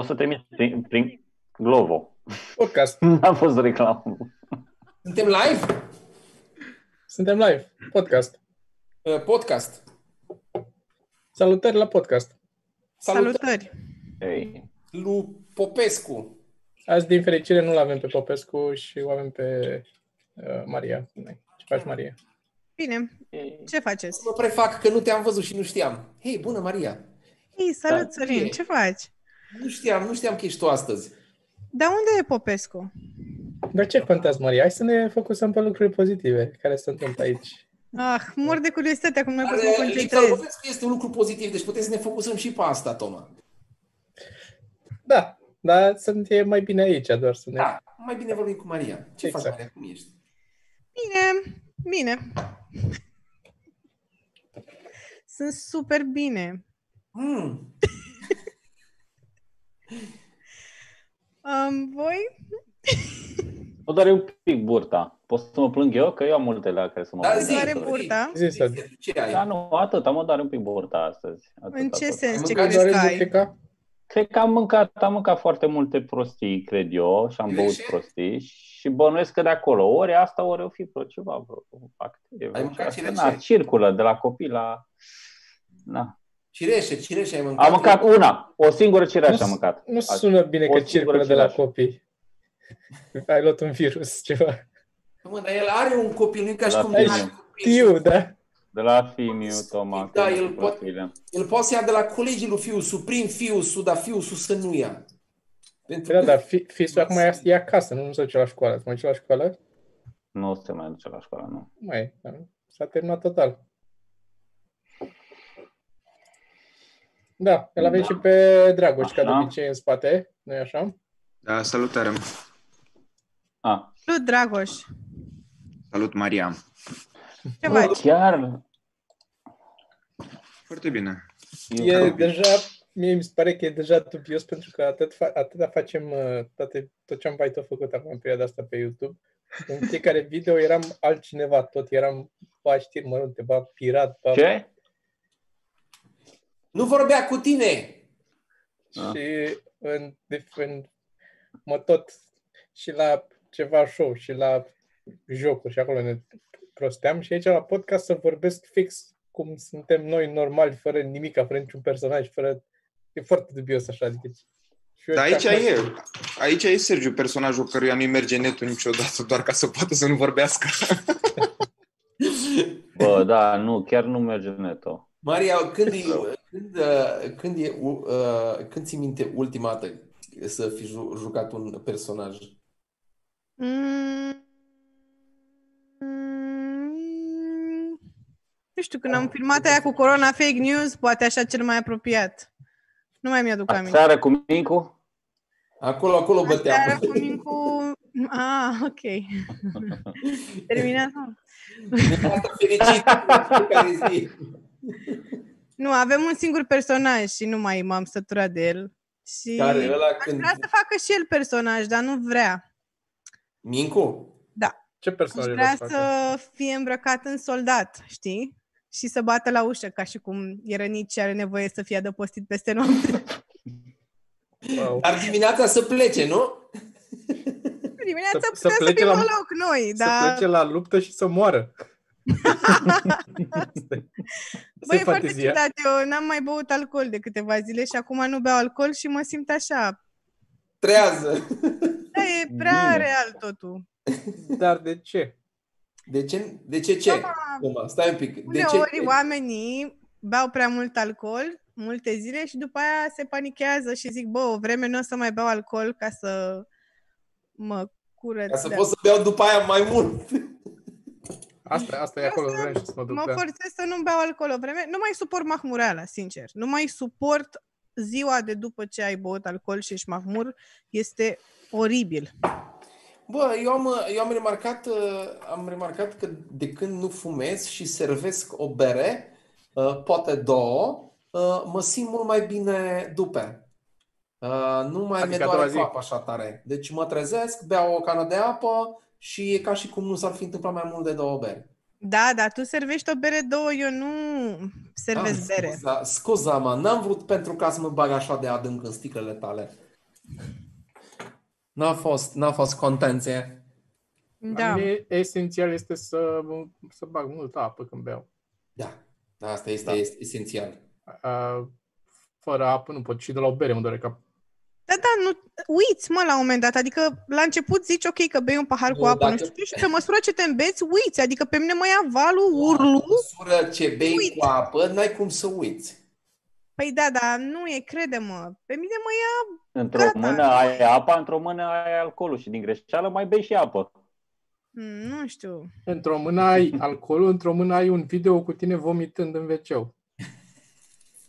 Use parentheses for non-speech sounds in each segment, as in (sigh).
O să trimit prin, prin Glovo. Podcast. (laughs) N-a fost reclamă. Suntem live? Suntem live. Podcast. Uh, Podcast. Salutări la podcast. Salutări Salutări! Ei. lui Popescu. Azi, din fericire, nu-l avem pe Popescu și o avem pe uh, Maria. Ce faci, Maria? Bine, ce faceți? Să mă prefac că nu te-am văzut și nu știam. Hei, bună Maria! Hei, salut, Da, Sorin, e. ce faci? Nu știam, nu știam că ești tu astăzi. Dar unde e Popescu? Dar ce contează, Maria? Hai să ne focusăm pe lucruri pozitive care se întâmplă aici. Ah, mor de curiozitate, acum mai pot să mă Dar, Lipsa concentrez. Popescu este un lucru pozitiv, deci putem să ne focusăm și pe asta, Toma. Da, dar sunt e mai bine aici, doar să ne... Da, mai bine vorbim cu Maria. Ce Exact. faci, Maria? Cum ești? Bine, bine. Sunt super bine. Mm. Um, voi? O doare un pic burta. Pot să mă plâng eu? Că eu am multe la care să mă Da, plâng. zi, Doare zi, burta? Zi, să- zi, Ce ai? Da, nu, atât. Mă doare un pic burta astăzi. Atât, În ce atât. sens? Ce mâncat crezi că Doare ai? Lufica? Cred că am mâncat, am mâncat foarte multe prostii, cred eu, și am Greșe? băut prostii și bănuiesc că de acolo, ori asta, ori o fi vreo ceva, vreo bacterie. Ai mâncat vreo cireșe? Na, circulă de la copii la... Na. Cireșe, cireșe ai mâncat? Am mâncat una, o singură cireașă Nu- am mâncat. Nu sună bine O că singură circulă de la cireașă. copii. (laughs) Ai luat un virus, ceva. Mă, dar el are un copil, nu e ca și La cum tine. n-are copil. Știu, da. De la Fimiu, Toma. Da, cu el poate- prostiile. El poate să ia de la colegii lui Fiusu, prin Fiusu, dar Fiusu să nu ia. Pentru Da, că da, fi, fisul acum e e acasă, nu, nu se duce la școală. Se mai duce la școală? Nu se mai duce la școală, nu. Nu mai e. da. S-a terminat total. Da, îl avem Da. și pe Dragoș, ca de Așa. obicei, în spate, nu e așa? Da, salutare. Ah, Salut, Dragoș. Salut, Maria. Ce bă, faci? chiar... Foarte bine. E Eu, deja, mie mi se pare că e deja dubios pentru că atât, fa- atâta facem uh, toate, tot ce am mai tot făcut acum în perioada asta pe YouTube. În fiecare video eram altcineva, tot eram ba știri mărunte, ba pirat, ba... ce? Nu vorbea cu tine. Da. Și în, de, în, mă tot și la ceva show și la jocuri și acolo ne prosteam și aici la podcast să vorbesc fix cum suntem noi normali, fără nimic, fără niciun personaj, fără... E foarte dubios așa, adică... Și eu Dar aici acum- e, aici e Sergiu, personajul căruia nu-i merge netul niciodată, doar ca să poată să nu vorbească. (laughs) Bă, da, nu, chiar nu merge neto. Maria, când, e, când, uh, când, e, uh, când ți minte ultima dată să fi ju- jucat un personaj? Mm, mm, Nu știu, când am filmat aia cu Corona Fake News, poate așa cel mai apropiat. Nu mai mi-aduc aminte. Seara cu Mincu? Acolo, acolo Seara băteam. cu Mincu... Ah, ok. (laughs) Terminat. nu? Asta fericit în fiecare zi. Nu, avem un singur personaj și nu mai m-am săturat de el. Și Care ăla aș când... vrea să facă și el personaj, dar nu vrea. Mincu? Ce Aș personaj vrea vreau să fie îmbrăcat în soldat, știi? Și să bată la ușă, ca și cum e rănit și are nevoie să fie adăpostit peste noapte. Wow. Dar dimineața să plece, nu? Dimineața Să- putem să să, plece fim la- la loc noi, Să dar... plece la luptă și să moară. Băi, e foarte fantezia. ciudat, eu n-am mai băut alcool de câteva zile și acum nu beau alcool și mă simt așa. Trează. Da, e prea Bine. real totul. Dar de ce? De ce? De ce ce? Da, Toma, stai un pic. De ce? Uneori oamenii beau prea mult alcool multe zile și după aia se panichează și zic, bă, o vreme nu o să mai beau alcool ca să mă curăț. Ca să de pot să beau după aia mai mult. Asta, asta e Eu acolo, să- vreau și să mă duc. Mă da. forțez să nu beau alcool o vreme. Nu mai suport mahmureala, sincer. Nu mai suport ziua de după ce ai băut alcool și ești mahmur. Este oribil. Bă, eu am, eu am remarcat, uh, am remarcat că de când nu fumez și servesc o bere, uh, poate două, uh, mă simt mult mai bine după. Uh, Nu mai Adică mi-e a doua doare zi. cap așa tare. Deci mă trezesc, beau o cană de apă și e ca și cum nu s-ar fi întâmplat mai mult de două beri. Da, dar tu servești o bere două, eu nu servesc Ah, bere. Scuza, scuza mă, n-am vrut pentru ca să mă bag așa de adânc în sticlele tale. N-a fost, n-a fost contenție. Da. Da. Mine, esențial este să, să bag multă apă când beau. Da, asta este, Da. este esențial. Uh, fără apă nu pot. Și de la o bere mă doare cap. Da, da, nu, uiți, mă, la un moment dat. Adică, la început zici, ok, că bei un pahar cu Nu, apă, nu dacă- știu ce, și pe măsură ce te îmbeți, uiți. Adică pe mine mă ia valul, În urlu. măsură ce bei Uite. cu apă, n-ai cum să uiți. Păi da, da, nu e, crede-mă. Pe mine mă ia... Într-o Gata. mână ai apa, într-o mână ai alcoolul și din greșeală mai bei și apă. mm, Nu știu. Într-o mână ai alcoolul, într-o mână ai un video cu tine vomitând în wc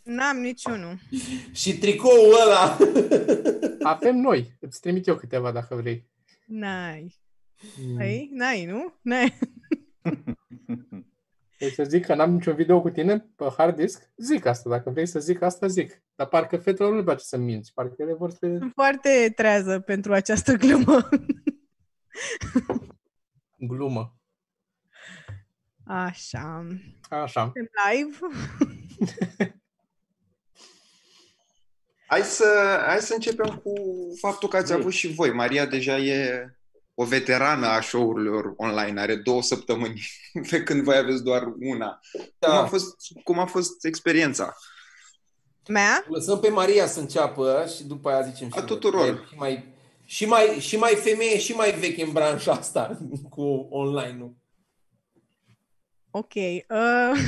N-am niciunul. Și tricoul ăla. (laughs) Avem noi. Îți trimit eu câteva dacă vrei. N-ai. Mm. Păi, n-ai, nu? N-ai. Deci (laughs) să zic că n-am niciun video cu tine pe hard disk, zic asta. Dacă vrei să zic asta, zic. Dar parcă fetelor nu le place să minți. Parcă ele vor să... Sunt foarte trează pentru această glumă. (laughs) Glumă. Așa. Așa. Suntem live. Hai să, hai să începem cu faptul că ați Zi. avut și voi. Maria deja e o veterană a show-urilor online, are două săptămâni, (laughs) pe când voi aveți doar una. Da. Cum, a fost, cum a fost experiența? Mea? Lăsăm pe Maria să înceapă și după aia zicem și A noi. tuturor. Și mai, și mai, și mai femeie și mai veche în branșa asta (laughs) cu online-ul. Ok. Uh...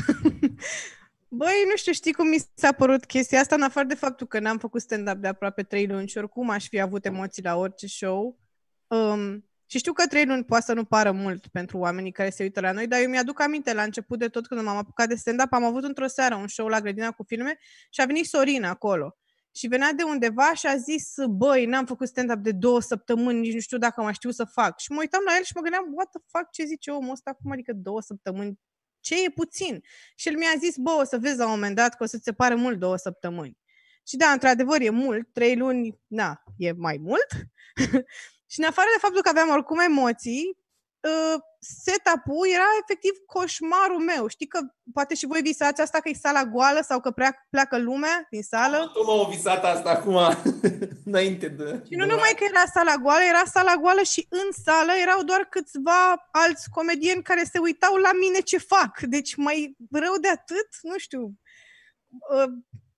(laughs) Băi, nu știu, știi cum mi s-a părut chestia asta, în afară de faptul că n-am făcut stand-up de aproape trei luni și oricum aș fi avut emoții la orice show. Um, și știu că trei luni poate să nu pară mult pentru oamenii care se uită la noi, dar eu mi-aduc aminte la început de tot când m-am apucat de stand-up, am avut într-o seară un show la grădina cu filme și a venit Sorina acolo. Și venea de undeva și a zis, băi, n-am făcut stand-up de două săptămâni, nici nu știu dacă mai știu să fac. Și mă uitam la el și mă gândeam, what the fuck, ce zice omul ăsta, cum adică două săptămâni? Ce e puțin? Și el mi-a zis, bă, o să vezi la un moment dat că o să ți se pare mult două săptămâni. Și da, într-adevăr, e mult, trei luni, na, e mai mult. (laughs) și în afară de faptul că aveam oricum emoții, uh, setup-ul era efectiv coșmarul meu. Știi că poate și voi visați asta că e sala goală sau că pleacă, pleacă lumea din sală? Tu m-au visat asta acum, (laughs) înainte de... Și nu numai că era sala goală, era sala goală și în sală erau doar câțiva alți comedieni care se uitau la mine ce fac. Deci mai rău de atât, nu știu. Uh,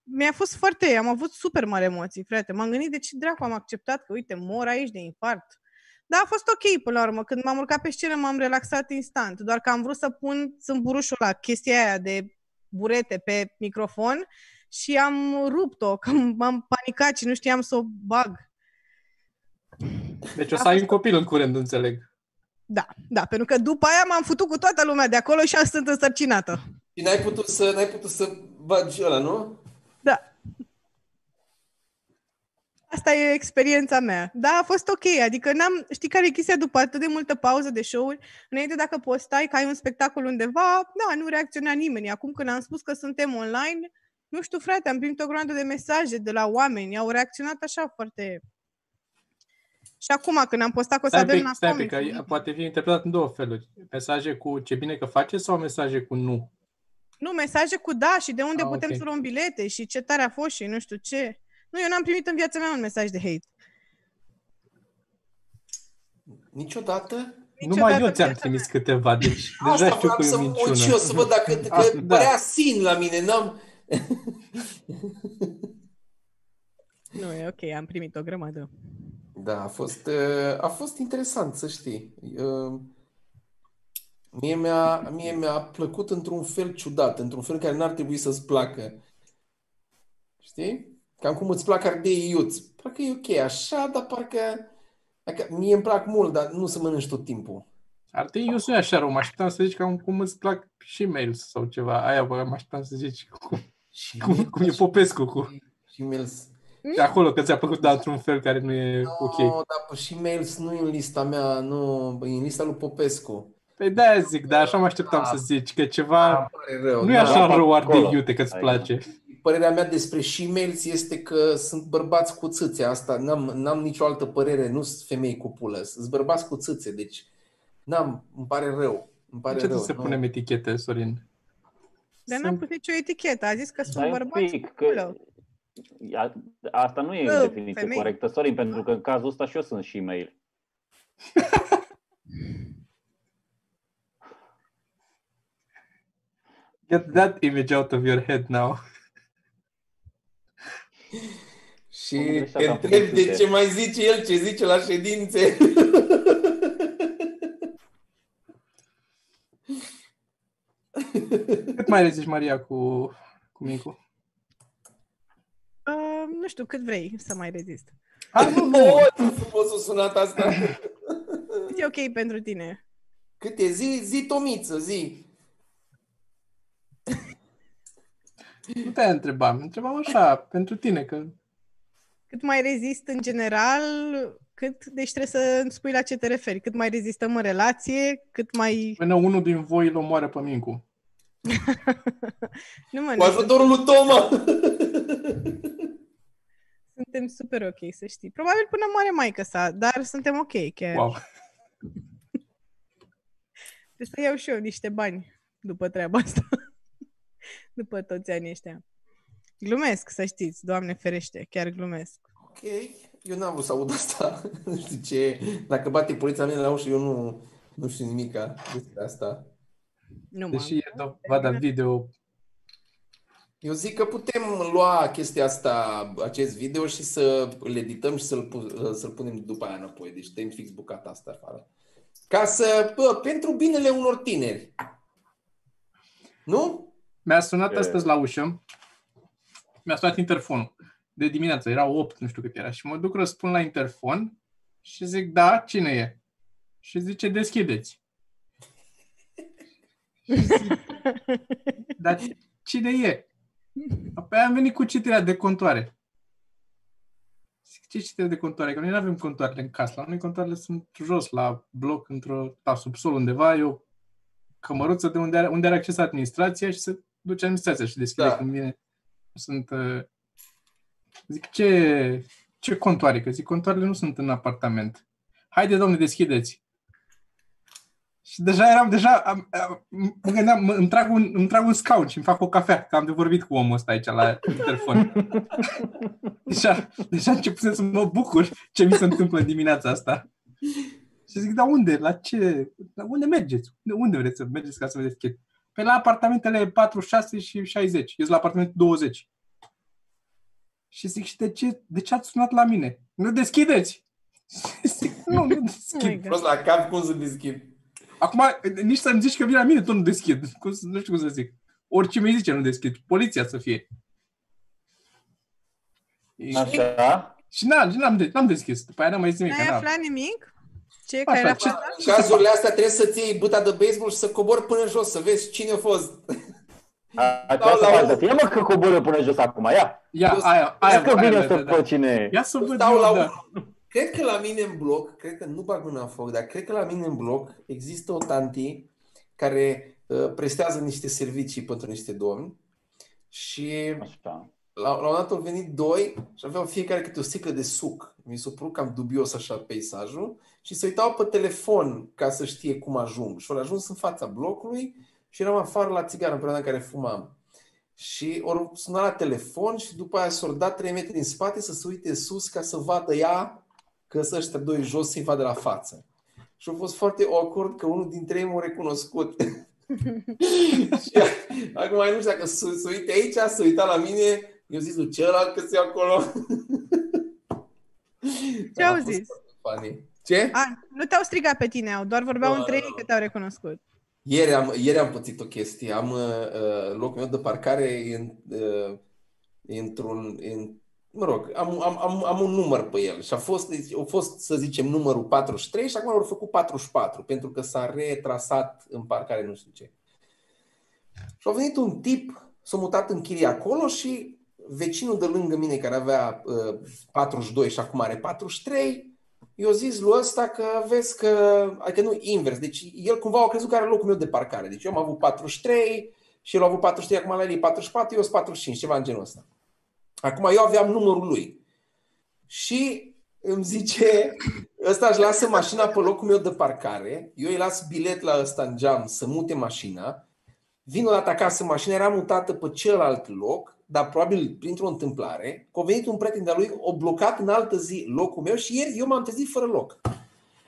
Mi-a fost foarte, am avut super mari emoții, frate. M-am gândit de ce dracu am acceptat că, uite, mor aici de infarct. Dar a fost ok până la urmă. Când m-am urcat pe scenă, m-am relaxat instant. Doar că am vrut să pun zâmburușul la chestia aia de burete pe microfon și am rupt-o, că m-am panicat și nu știam să o bag. Deci o să ai un copil în curând, înțeleg. Da, da, pentru că după aia m-am futut cu toată lumea de acolo și am sunt însărcinată. Și n-ai putut să, n-ai putut să bagi ăla, nu? Da. Asta e experiența mea. Da, a fost ok, adică n-am, știi care e chestia după atât de multă pauză de show-uri, înainte dacă postai că ai un spectacol undeva, da, nu reacționa nimeni. Acum când am spus că suntem online, nu știu, frate, am primit o grămadă de mesaje de la oameni, au reacționat așa foarte... Și acum, când am postat că o să Stai un avem pic, la stai un pic, comic, că poate fi interpretat în două feluri. Mesaje cu ce bine că face sau mesaje cu nu? Nu, mesaje cu da și de unde Ah, putem ok. să luăm bilete și ce tare a fost și nu știu ce. Nu, eu n-am primit în viața mea un mesaj de hate. Niciodată? Numai eu Niciodată ți-am în viața trimis câteva, deci (laughs) deja Asta știu vreau că e să o mă uit și eu, minciună. să văd dacă că (laughs) Ah, da. părea sin la mine. N-am... (laughs) Nu, e ok, am primit o grămadă. Da, a fost, uh, a fost interesant, să știi. Uh, Mie mi-a, mie mi-a plăcut într-un fel ciudat, într-un fel care n-ar trebui să-ți placă. Știi? Cam cum îți plac ardei iuți. Parcă e ok așa, dar parcă... Dacă, mie îmi plac mult, dar nu să mănânci tot timpul. Ardei, eu sunt așa rău, mă așteptam să zici cam cum îți plac și mails sau ceva. Aia bă, mă așteptam să zici cum, Și cum, cum e Popescu cu... Și mails. Și acolo că ți-a plăcut, dar într-un fel care nu e ok. No, dar și mails nu e în lista mea, nu, e în lista lui Popescu. Păi de-aia zic, dar așa mă așteptam să zici, că ceva... Îmi pare rău. Nu e da. așa rău ardei acolo. iute că-ți Hai. place. Părerea mea despre she-males este că sunt bărbați cu țâțe. Asta n-am, n-am nicio altă părere, nu sunt femei cu pulă. Sunt bărbați cu țâțe, deci n-am, îmi pare rău. Îmi pare De ce rău. trebuie să nu. punem etichete, Sorin? Dar n-am Sunt- pus nicio etichetă. A zis că sunt Stai un bărbați pic, cu că culă. a- asta nu e Bă, o definiție femei. corectă, Sorin, pentru că în cazul ăsta și eu sunt și mail. (laughs) Get that image out of your head now. Și Am greșit, te am întreb făcut de uite. ce mai zice el ce zice la ședințe. Cât mai rezici, Maria, cu, cu Micu? Uh, nu știu, cât vrei să mai rezist. Ah, nu, nu. Oh, ce frumos a sunat asta. Cât e ok pentru tine? Cât e? Zi, zi Tomiță, zi. Nu te întrebam. Întrebam așa, pentru tine, că Cât mai rezist în general, cât, deci trebuie să îmi spui la ce te referi. Cât mai rezistăm în relație, cât mai... până unul din voi îl omoară pe Mincu. (laughs) Nu mă, Cu nu, ajutorul lui Toma. (laughs) suntem super ok, să știi. Probabil până moare maică sa, dar suntem ok chiar. Wow. (laughs) Trebuie să iau și eu niște bani după treaba asta. După toți anii ăștia. Glumesc, să știți, Doamne ferește, chiar glumesc. Ok, eu n-am vrut să aud asta. (laughs) Nu știu ce. Dacă bate poliția mine la ușă, eu nu, nu știu nimica despre asta. Nu mă. Deși e dovada video. Eu zic că putem lua chestia asta, acest video și să îl edităm și să-l, pu- să-l punem după aia înapoi. Deci tem fix bucata asta afară. Ca să, bă, pentru binele unor tineri. Nu? Mi-a sunat E- astăzi la ușă. Mi-a sunat interfonul. De dimineață, era 8, nu știu cât era. Și mă duc, răspund la interfon și zic, da, cine e? Și zice, deschideți. (laughs) Și zic, Dar cine e? Apoi am venit cu citirea de contoare. Zic, ce citire de contoare? Că noi nu avem contoarele în casă. La noi contoarele sunt jos, la bloc, într-o, la subsol undeva. E o cămăruță de unde are, unde are acces administrația și se duce administrația și deschide Da. când vine. Sunt... Uh, zic, ce, ce contoare? Că zic, contoarele nu sunt în apartament. Haide, domne, deschideți. Și deja eram, deja, am, am, mă gândeam, mă, îmi, trag un, îmi trag un scaun și îmi fac o cafea, că am de vorbit cu omul ăsta aici la telefon. (laughs) Deja, deja început să mă bucur ce mi se întâmplă în dimineața asta. Și zic, dar unde? La ce? La unde mergeți? De unde vreți să mergeți ca să vă deschid? Pe la apartamentele 46 și 60. Eu sunt la apartamentul 20. Și zic, și de ce, de ce ați sunat la mine? Nu deschideți! (laughs) zic, nu, nu Oh my deschid. God. Prost la cap, cum să deschid? Acum, nici să-mi zici că vine la mine, tot nu deschid. Cum, să- nu știu cum să zic. Orice mi zice, nu deschid. Poliția să fie. Așa? Și n-am, n-am, de- n-am deschis. După aia n-am mai zis nimic. N-ai n-am. aflat nimic? Ce? Așa, Care era ce- faza? În cazurile astea trebuie să-ți iei buta de baseball și să cobori până jos, să vezi cine a fost. Această la fază. un- Fie mă că coboră până jos acum, ia. Ia, Eu- aia, aia, Ia că aia, vine da, să da, da. văd cine e. Ia să văd Stau eu, la da. un... Cred că la mine în bloc, cred că nu bag mâna în foc, dar cred că la mine în bloc există o tanti care uh, prestează niște servicii pentru niște domni și Așa. La, la un dat au venit doi și aveau fiecare câte o sticlă de suc. Mi s-a părut cam dubios așa peisajul și se uitau pe telefon ca să știe cum ajung. Și au ajuns în fața blocului și eram afară la țigară în perioada în care fumam. Și ori sunat la telefon și după aia s-au dat 3 metri în spate să se uite sus ca să vadă ea că sunt ăștia doi jos să-i vadă la față. Și a fost foarte awkward că unul dintre ei m-a recunoscut. (laughs) (laughs) și acum nu știu dacă se, se uite aici, se uita la mine, eu zis lui celălalt că se acolo. Ce au A fost zis? foarte funny. Ce? A, nu te-au strigat pe tine, au doar vorbeau Nu, între nu, ei nu. că te-au recunoscut. Ieri am, ieri am pățit o chestie. Am uh, uh, locul meu de parcare e în, uh, e într-un... e În, mă rog, am, am, am, am un număr pe el și a fost, a fost, să zicem, numărul 43 și acum au făcut 44 pentru că s-a retrasat în parcare nu știu ce. Și a venit un tip, s-a mutat în chirie acolo și vecinul de lângă mine care avea uh, 42 și acum are 43 eu zis lui ăsta că vezi că, adică nu invers, deci el cumva a crezut că are locul meu de parcare. Deci eu am avut 43 și el a avut 43, acum la el e 44, eu sunt 45, ceva în genul ăsta. Acum eu aveam numărul lui. Și îmi zice, ăsta își lasă mașina pe locul meu de parcare, eu îi las bilet la ăsta în geam să mute mașina, vin o dată acasă, mașina era mutată pe celălalt loc, dar probabil printr-o întâmplare, că a venit un prieten de-a lui, o blocat în altă zi locul meu și ieri eu m-am trezit fără loc.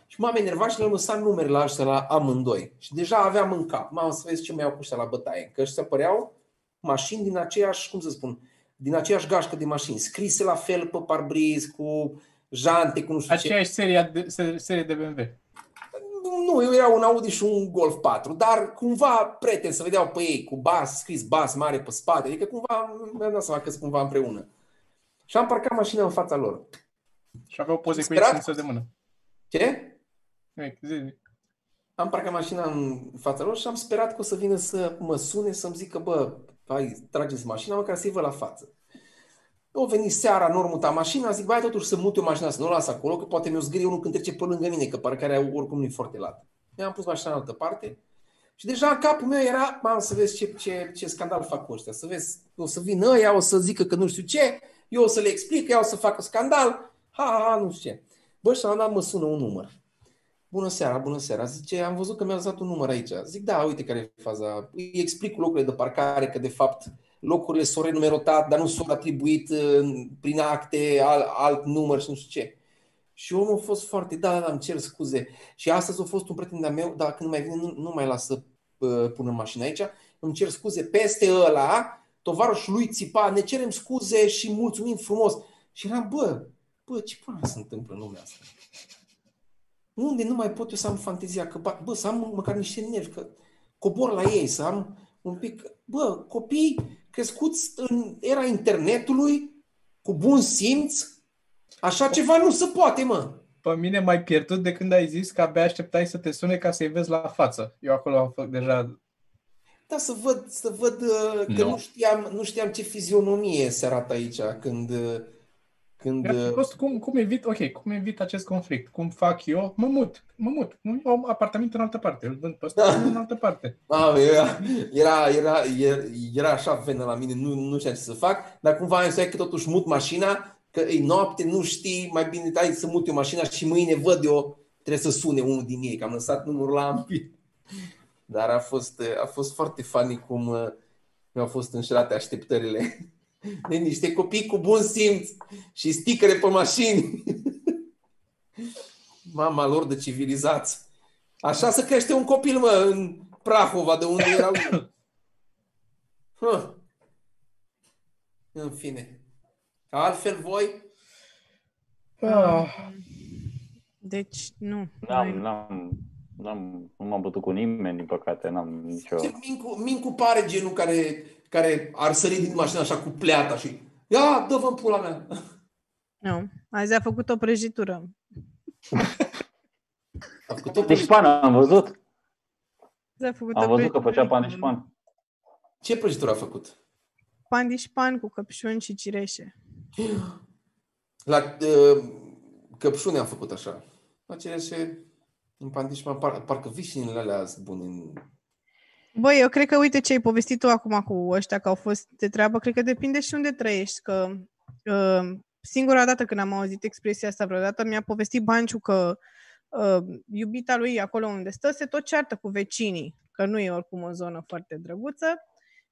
Și m-am enervat și le-am lăsat numerele la ăștia la amândoi. Și deja aveam în cap, m-am să vezi ce mai au cu ăștia la bătaie, că ăștia păreau mașini din aceeași, cum să spun, din aceeași gașcă de mașini, scrise la fel pe parbriz, cu jante, cu nu știu ce. Aceeași serie de, se- serie de BMW. Nu, eu era un Audi și un Golf 4, dar cumva prieteni să vedeau pe ei cu bas, scris bas mare pe spate, adică cumva mi-am dat seama că sunt cumva împreună. Și am parcat mașina în fața lor. Și aveau poze cu ei Sperat? strânsă de mână. Ce? Nimic, zi, zi. Am parcat mașina în fața lor și am sperat că o să vină să mă sune, să-mi zică, bă, hai, trageți mașina, măcar să-i văd la față. O venit seara, nu ori muta mașina, zic, bai totuși să mut eu mașina, să nu o las acolo, că poate mi-o zgârie unul când trece pe lângă mine, că parcarea oricum nu e foarte lată. Mi-am pus mașina în altă parte și deja în capul meu era, mamă, să vezi ce, ce, ce scandal fac cu ăștia, să vezi, o să vină ăia, o să zică că nu știu ce, eu o să le explic, ea o să facă scandal, ha, ha, ha, nu știu ce. Bă, și la un dat mă sună un număr. Bună seara, bună seara. Zice, am văzut că mi-a dat un număr aici. Zic, da, uite care e faza. Îi explic cu locurile de parcare, că de fapt locurile s-au renumerotat, dar nu s-au atribuit uh, prin acte alt, alt număr și nu știu ce. Și omul a fost foarte, da, da, da, îmi cer scuze. Și astăzi a fost un prieten de-a meu, dar când mai vine, nu, nu mai lasă uh, pună mașina aici, îmi cer scuze peste ăla, tovarășul lui țipa, ne cerem scuze și mulțumim frumos. Și eram, bă, bă, ce până se întâmplă în lumea asta? Unde nu mai pot eu să am fantezia, că, ba- bă, să am măcar niște nervi, că cobor la ei, să am un pic, bă, copii crescuți în era internetului, cu bun simț, așa ceva nu se poate, mă. Pe mine m-ai pierdut de când ai zis că abia așteptai să te sune ca să-i vezi la față. Eu acolo am făcut deja... Da, să văd, să văd uh, că Nu. nu știam, nu știam ce fizionomie se arată aici când, uh, când Mi-a uh, fost cum, cum evit, ok, cum evit acest conflict? Cum fac eu? Mă mut, mă mut. Nu am apartament în altă parte, îl vând pe ăsta Da. în altă parte. A, (laughs) era, era, era, era, era așa venă la mine, nu, nu știam ce să fac, dar cumva am zis că totuși mut mașina, că e noapte, nu știi, mai bine hai să mut eu mașina și mâine văd eu, trebuie să sune unul din ei, că am lăsat numărul la ampli. Dar a fost, a fost foarte funny cum uh, mi-au fost înșelate așteptările de niște copii cu bun simț și sticăre pe mașini. Mama lor de civilizați. Așa se crește un copil, mă, în Prahova, de unde erau ei. Huh. În fine. Altfel voi? Ah, Deci, nu. N-am, Noi- n-am, n-am, nu m-am bătut cu nimeni, din păcate, n-am nicio... Mincu, Mincu pare genul care, care ar sări din mașină așa cu pleata și ia, dă-vă în pula mea. Nu. Azi a făcut o prăjitură. A făcut tot Deci pan, am văzut? Azi a făcut Am o văzut că prăjitură făcea pan cu și pan. Ce prăjitură a făcut? Pandișpan cu căpșuni și cireșe. La uh, căpșune am făcut așa. La cereșe, în pandișma, par, parcă vișinile alea sunt bune. în- Băi, eu cred că, uite ce ai povestit tu acum cu ăștia că au fost de treabă, cred că depinde și unde trăiești, că uh, singura dată când am auzit expresia asta vreodată, mi-a povestit Banciu că uh, iubita lui acolo unde stă se tot ceartă cu vecinii, că nu e oricum o zonă foarte drăguță,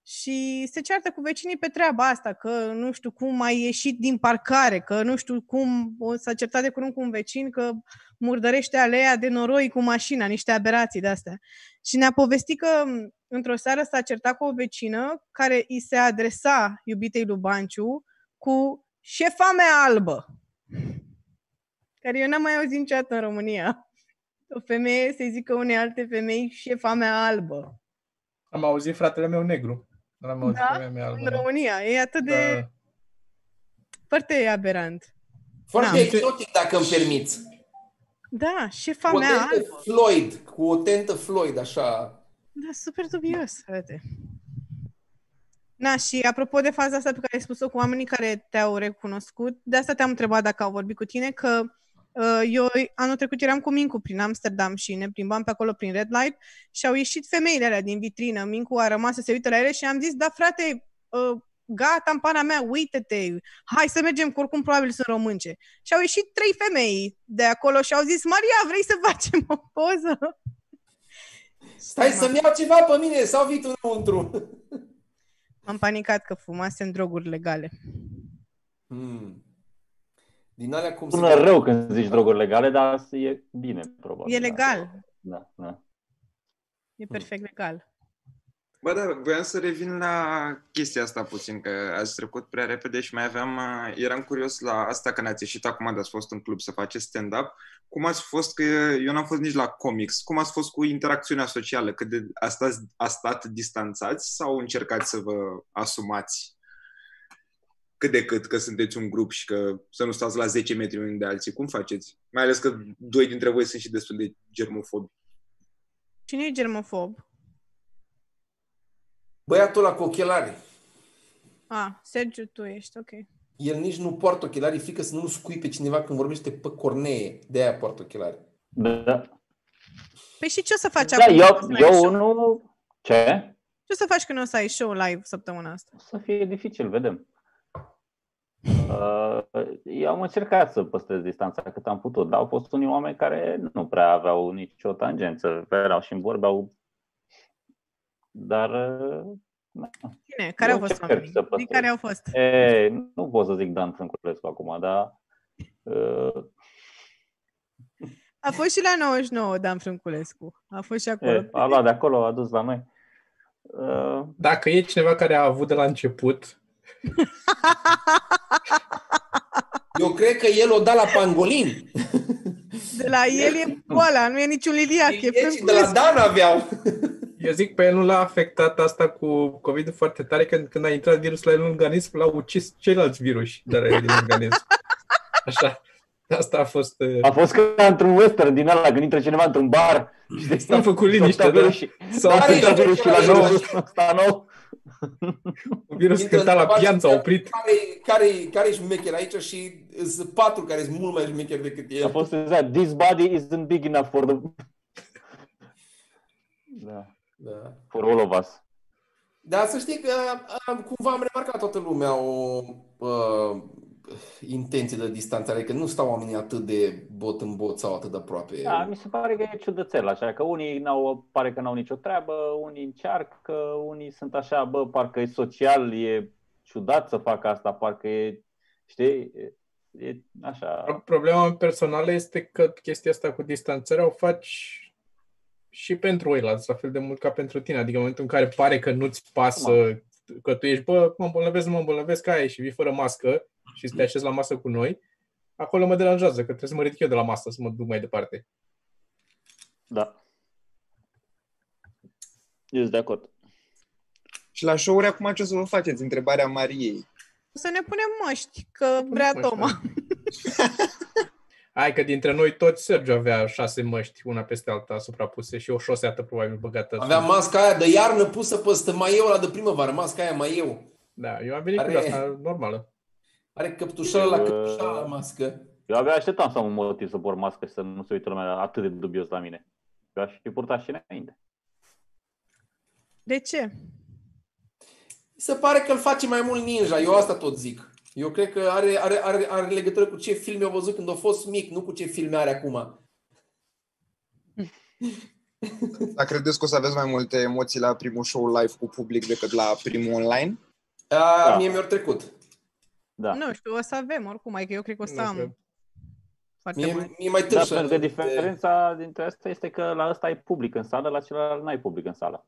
și se ceartă cu vecinii pe treaba asta, că nu știu cum ai ieșit din parcare, că nu știu cum o s-a certat de curând cu un vecin, că murdărește aleea de noroi cu mașina, niște aberații de-astea. Și ne-a povestit că m, într-o seară s-a certat cu o vecină care îi se adresa iubitei lui Banciu cu șefa mea albă. Care eu n-am mai auzit niciodată în România. O femeie să-i zică unei alte femei șefa mea albă. am auzit fratele meu negru. Nu am auzit Da? femeia mea albă, În nu. România. E atât de Da. foarte aberant. Foarte Da. exotic, dacă îmi permiți. Da, șefa Cu o mea tentă albă. Floyd, cu o tentă Floyd, așa. Da, super dubios, frate. Na, și apropo de faza asta pe care ai spus-o cu oamenii care te-au recunoscut, de asta te-am întrebat dacă au vorbit cu tine, că uh, eu anul trecut eram cu Mincu prin Amsterdam și ne plimbam pe acolo prin Red Light și au ieșit femeile alea din vitrină. Mincu a rămas să se uite la ele și am zis, da frate, uh, gata în pana mea, uite-te, hai să mergem, că oricum probabil sunt românce. Și au ieșit trei femei de acolo și au zis, Maria, vrei să facem o poză? Stai să-mi iau ceva pe mine sau vii tu înăuntru. M-am panicat că fumasem droguri legale. Hmm. Din alea cum Sună se... rău când zici droguri legale, dar e bine, probabil. E legal. Da, da. E perfect legal. Bă, da, voiam să revin la chestia asta puțin, că ați trecut prea repede și mai aveam, uh, eram curios la asta că ne-ați ieșit acum de ați fost în club să faceți stand-up. Cum ați fost, că eu n-am fost nici la comics, cum ați fost cu interacțiunea socială? Cât de a stat, a stat distanțați sau încercați să vă asumați cât de cât că sunteți un grup și că să nu stați la 10 metri unii de alții? Cum faceți? Mai ales că doi dintre voi sunt și destul de germofobi. Cine e germofob? Băiatul ăla cu ochelari. Ah, Sergiu, tu ești, ok. El nici nu poartă ochelari, frică să nu scui pe cineva când vorbește pe cornee. De aia poartă ochelari. Da, Păi și ce o să faci da acum? eu, când o să ai eu show? nu... Ce? Ce o să faci când o să ai show live săptămâna asta? O să fie dificil, vedem. Uh, eu am încercat să păstrez distanța cât am putut, dar au fost unii oameni care nu prea aveau nicio tangență. Erau și îmi vorbeau. Dar uh, Cine? Care Eu au fost încerc oamenii? să Zic păstrez. care au fost. e, nu pot să zic Dan Frânculescu acum, dar uh, A fost și la 99, Dan Frânculescu. A fost și acolo. e, a luat de acolo, a dus la noi. Uh, Dacă e cineva care a avut de la început, (laughs) Eu cred că el o da la pangolin. De la el e boala, nu e niciun liliac, e Deci de la Frânculescu. Dan aveau. eu zic pe el nu l-a afectat asta cu covid foarte tare, când, când a intrat virusul la el în organism, l-au ucis ceilalți virus de la el din organism. Așa. Asta a fost... uh, a fost ca într-un western din ăla, când intră cineva într-un bar. Și S-a făcut liniște, s-a da. virus- Sau Da, Care s-a e virus și la cel mai nou, (laughs) ăsta nou. virus Intră cânta la într-o pian, s-a bază, oprit. Care, care, care e șmecher aici și sunt patru care sunt mult mai șmecher decât A el. fost exact, this body isn't big enough for the... Da, Da. for all of us. Dar să știi că a, cumva am remarcat toată lumea o uh, intenție de distanțare, că nu stau oamenii atât de bot în bot sau atât de aproape. Da, mi se pare că e ciudățel, așa că unii n-au, pare că n-au nicio treabă, unii încearcă, unii sunt așa, bă, parcă e social, e ciudat să facă asta, parcă e, știi, e, e așa. Problema mea personală este că chestia asta cu distanțarea o faci și pentru ceilalți, la fel de mult ca pentru tine. Adică în momentul în care pare că nu-ți pasă, că tu ești, bă, mă îmbolnăvesc, nu mă îmbolnăvesc, ca aia și vii fără mască și să te așezi la masă cu noi, acolo mă deranjează, că trebuie să mă ridic eu de la masă să mă duc mai departe. Da. Ești de acord. Și la show-uri acum ce o să vă faceți? Întrebarea Mariei. O să ne punem măști, că vrea măști, Toma. Hai că dintre noi toți Sergiu avea șase măști, una peste alta suprapuse și o șoseată probabil băgată. Avea sus. masca aia de iarnă pusă pe mai eu la de primăvară, masca aia mai eu. Da, eu am venit Are- cu asta normală. Are căptușală la Eu, căptușală la uh, mască. Eu abia așteptam să am un motiv să port mască și să nu se uită lumea atât de dubios la mine. Eu aș fi purtat și înainte. De ce? Mi se pare că îl face mai mult ninja, eu asta tot zic. Eu cred că are, are, are, are legătură cu ce filme au văzut când a fost mic, nu cu ce filme are acum. Dar credeți că o să aveți mai multe emoții la primul show live cu public decât la primul online? A, Da. Mie mi-a trecut. Da. Nu știu, o să avem oricum, adică eu cred că o să Nu știu. am foarte Mie, mult. mie mai Da, târșă. pentru că de- diferența dintre asta este că la ăsta ai public în sală, la celălalt n-ai public în sală.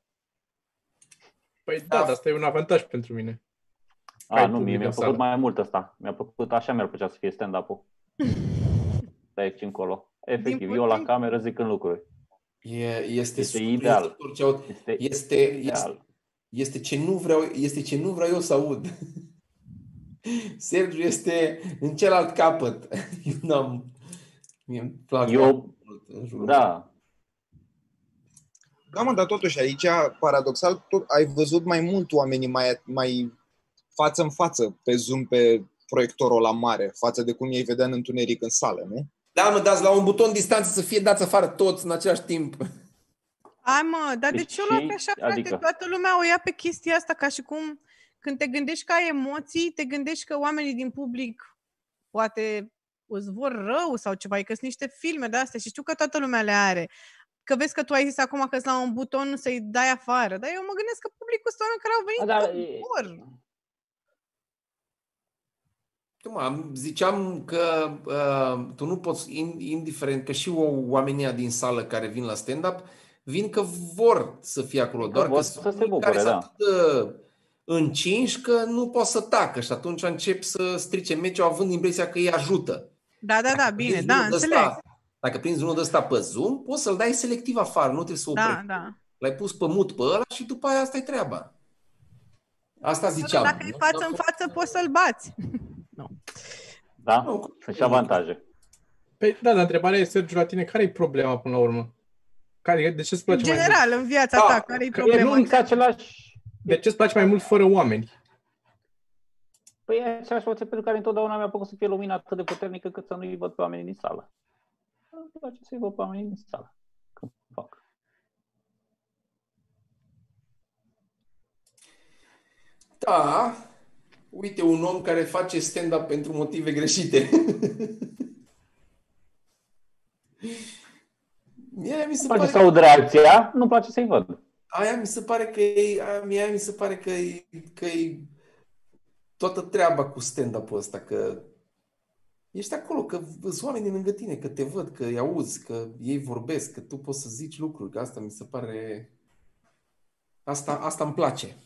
Păi da, Da. dar asta e un avantaj pentru mine. A, Ai nu, public mie în mi-a sală. plăcut mai mult ăsta. Mi-a plăcut, așa mi-ar plăcea să fie stand-up-ul. (laughs) De aici încolo. Efectiv, eu la puțin- cameră zic în lucruri. E, este, Este ideal. surprinzător ce aud. Este, Este, este, ideal. este, ce nu vreau, este ce nu vreau eu să aud. (laughs) Sergiu este în celălalt capăt. (laughs) Eu n-am... Mie îmi plac Eu- foarte mult în jurul Da, Da, mă, dar totuși aici, paradoxal, tot, ai văzut mai mult oamenii mai, mai față în față pe Zoom pe proiectorul la mare, față de cum ei vedea în întuneric în sală, nu? Da, mă, dați la un buton distanță să fie dați afară toți în același timp. Hai mă, dar de Deci ce o luat și- așa, frate? adică- Toată lumea o ia pe chestia asta ca și cum când te gândești ca emoții, te gândești că oamenii din public poate îți vor rău sau ceva, e că sunt niște filme de astea și știu că toată lumea le are. Că vezi că tu ai zis acum că la un buton să-i dai afară, dar eu mă gândesc că publicul sunt oameni care au venit Da, dar că e- vor. Tu, mă, ziceam că uh, tu nu poți, in- indiferent că și o, oamenii din sală care vin la stand-up, vin că vor să fie acolo, Că doar că vor sunt să se unii bucure, care sunt da. atât de încinși că nu pot să tacă și atunci încep să strice meciul având impresia că îi ajută. Da, da, da, Dacă bine, prinzi da, unul de înțeleg. ăsta- Dacă prinzi unul de ăsta pe Zoom, poți să-l dai selectiv afară, nu trebuie să Da, oprești. da. L-ai pus pe mut pe ăla și după aia asta e treaba. Asta ziceam. Dacă e nu? față în față, poți să-l bați. (laughs) Da? Nu, Sunt și avantaje. Păi, da, dar întrebarea e, Sergiu, la tine, care e problema până la urmă? Care, de ce îți În place mai mult? general, în viața Da, ta, care e Că e problema? nu același De ce îți place mai mult fără oameni? Păi e același motiv pentru care întotdeauna mi-a plăcut să fie lumina atât de puternică cât să nu-i văd pe oamenii din sală. Îmi place să-i văd pe oamenii din sală. Când fac. Da, uite un om care face stand-up pentru motive greșite. (laughs) Mie mi se Îmi place pare să aud reacția, nu-mi place să-i văd. Aia mi se pare că e, aia, mie aia mi se pare că e, că e toată treaba cu stand-up-ul ăsta, că ești acolo, că sunt oamenii lângă tine, că te văd, că îi auzi, că ei vorbesc, că tu poți să zici lucruri, că asta mi se pare... Asta, asta îmi place.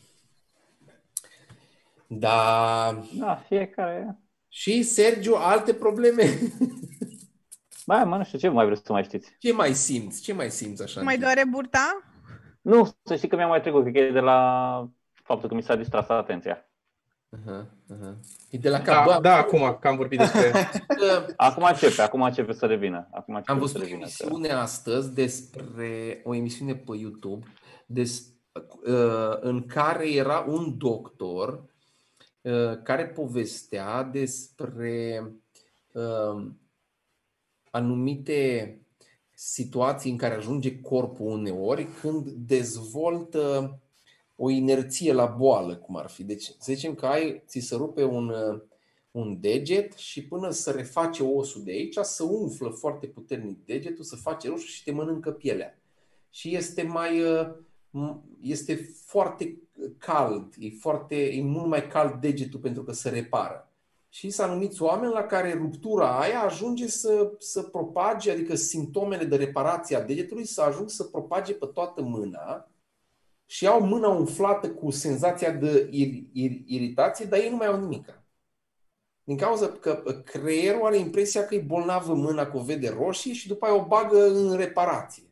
Da. Da, fiecare... Și, Sergiu, alte probleme? Mai, mă, nu știu ce mai vreți să mai știți. Ce mai simți? Ce mai simți așa? în Mai timp? doare burta? Nu, să știi că mi-a mai trecut, cred că e de la faptul că mi s-a distras atenția. Aha, aha. E de la cap. Da, Bă, da, acum că am vorbit despre... că- (laughs) Acum începe, acum începe să revină. Acum începe Am să văzut o revină. Că... emisiune astăzi despre o emisiune pe YouTube des, uh, în care era un doctor uh, care povestea despre uh, anumite situații în care ajunge corpul uneori când dezvoltă o inerție la boală, cum ar fi. Deci, să zicem că ai, ți se rupe un, uh, un deget și până să reface osul de aici, să umflă foarte puternic degetul, să face roșu și te mănâncă pielea. Și este mai uh, m- este foarte cald, e, foarte, e mult mai cald degetul pentru că se repară. Și sunt anumiți oameni la care ruptura aia ajunge să, să propage, adică simptomele de reparație a degetului să ajung să propage pe toată mâna și au mâna umflată cu senzația de ir, ir, iritație, dar ei nu mai au nimic. Din cauza că creierul are impresia că e bolnavă mâna cu o vede roșie și după aia o bagă în reparație.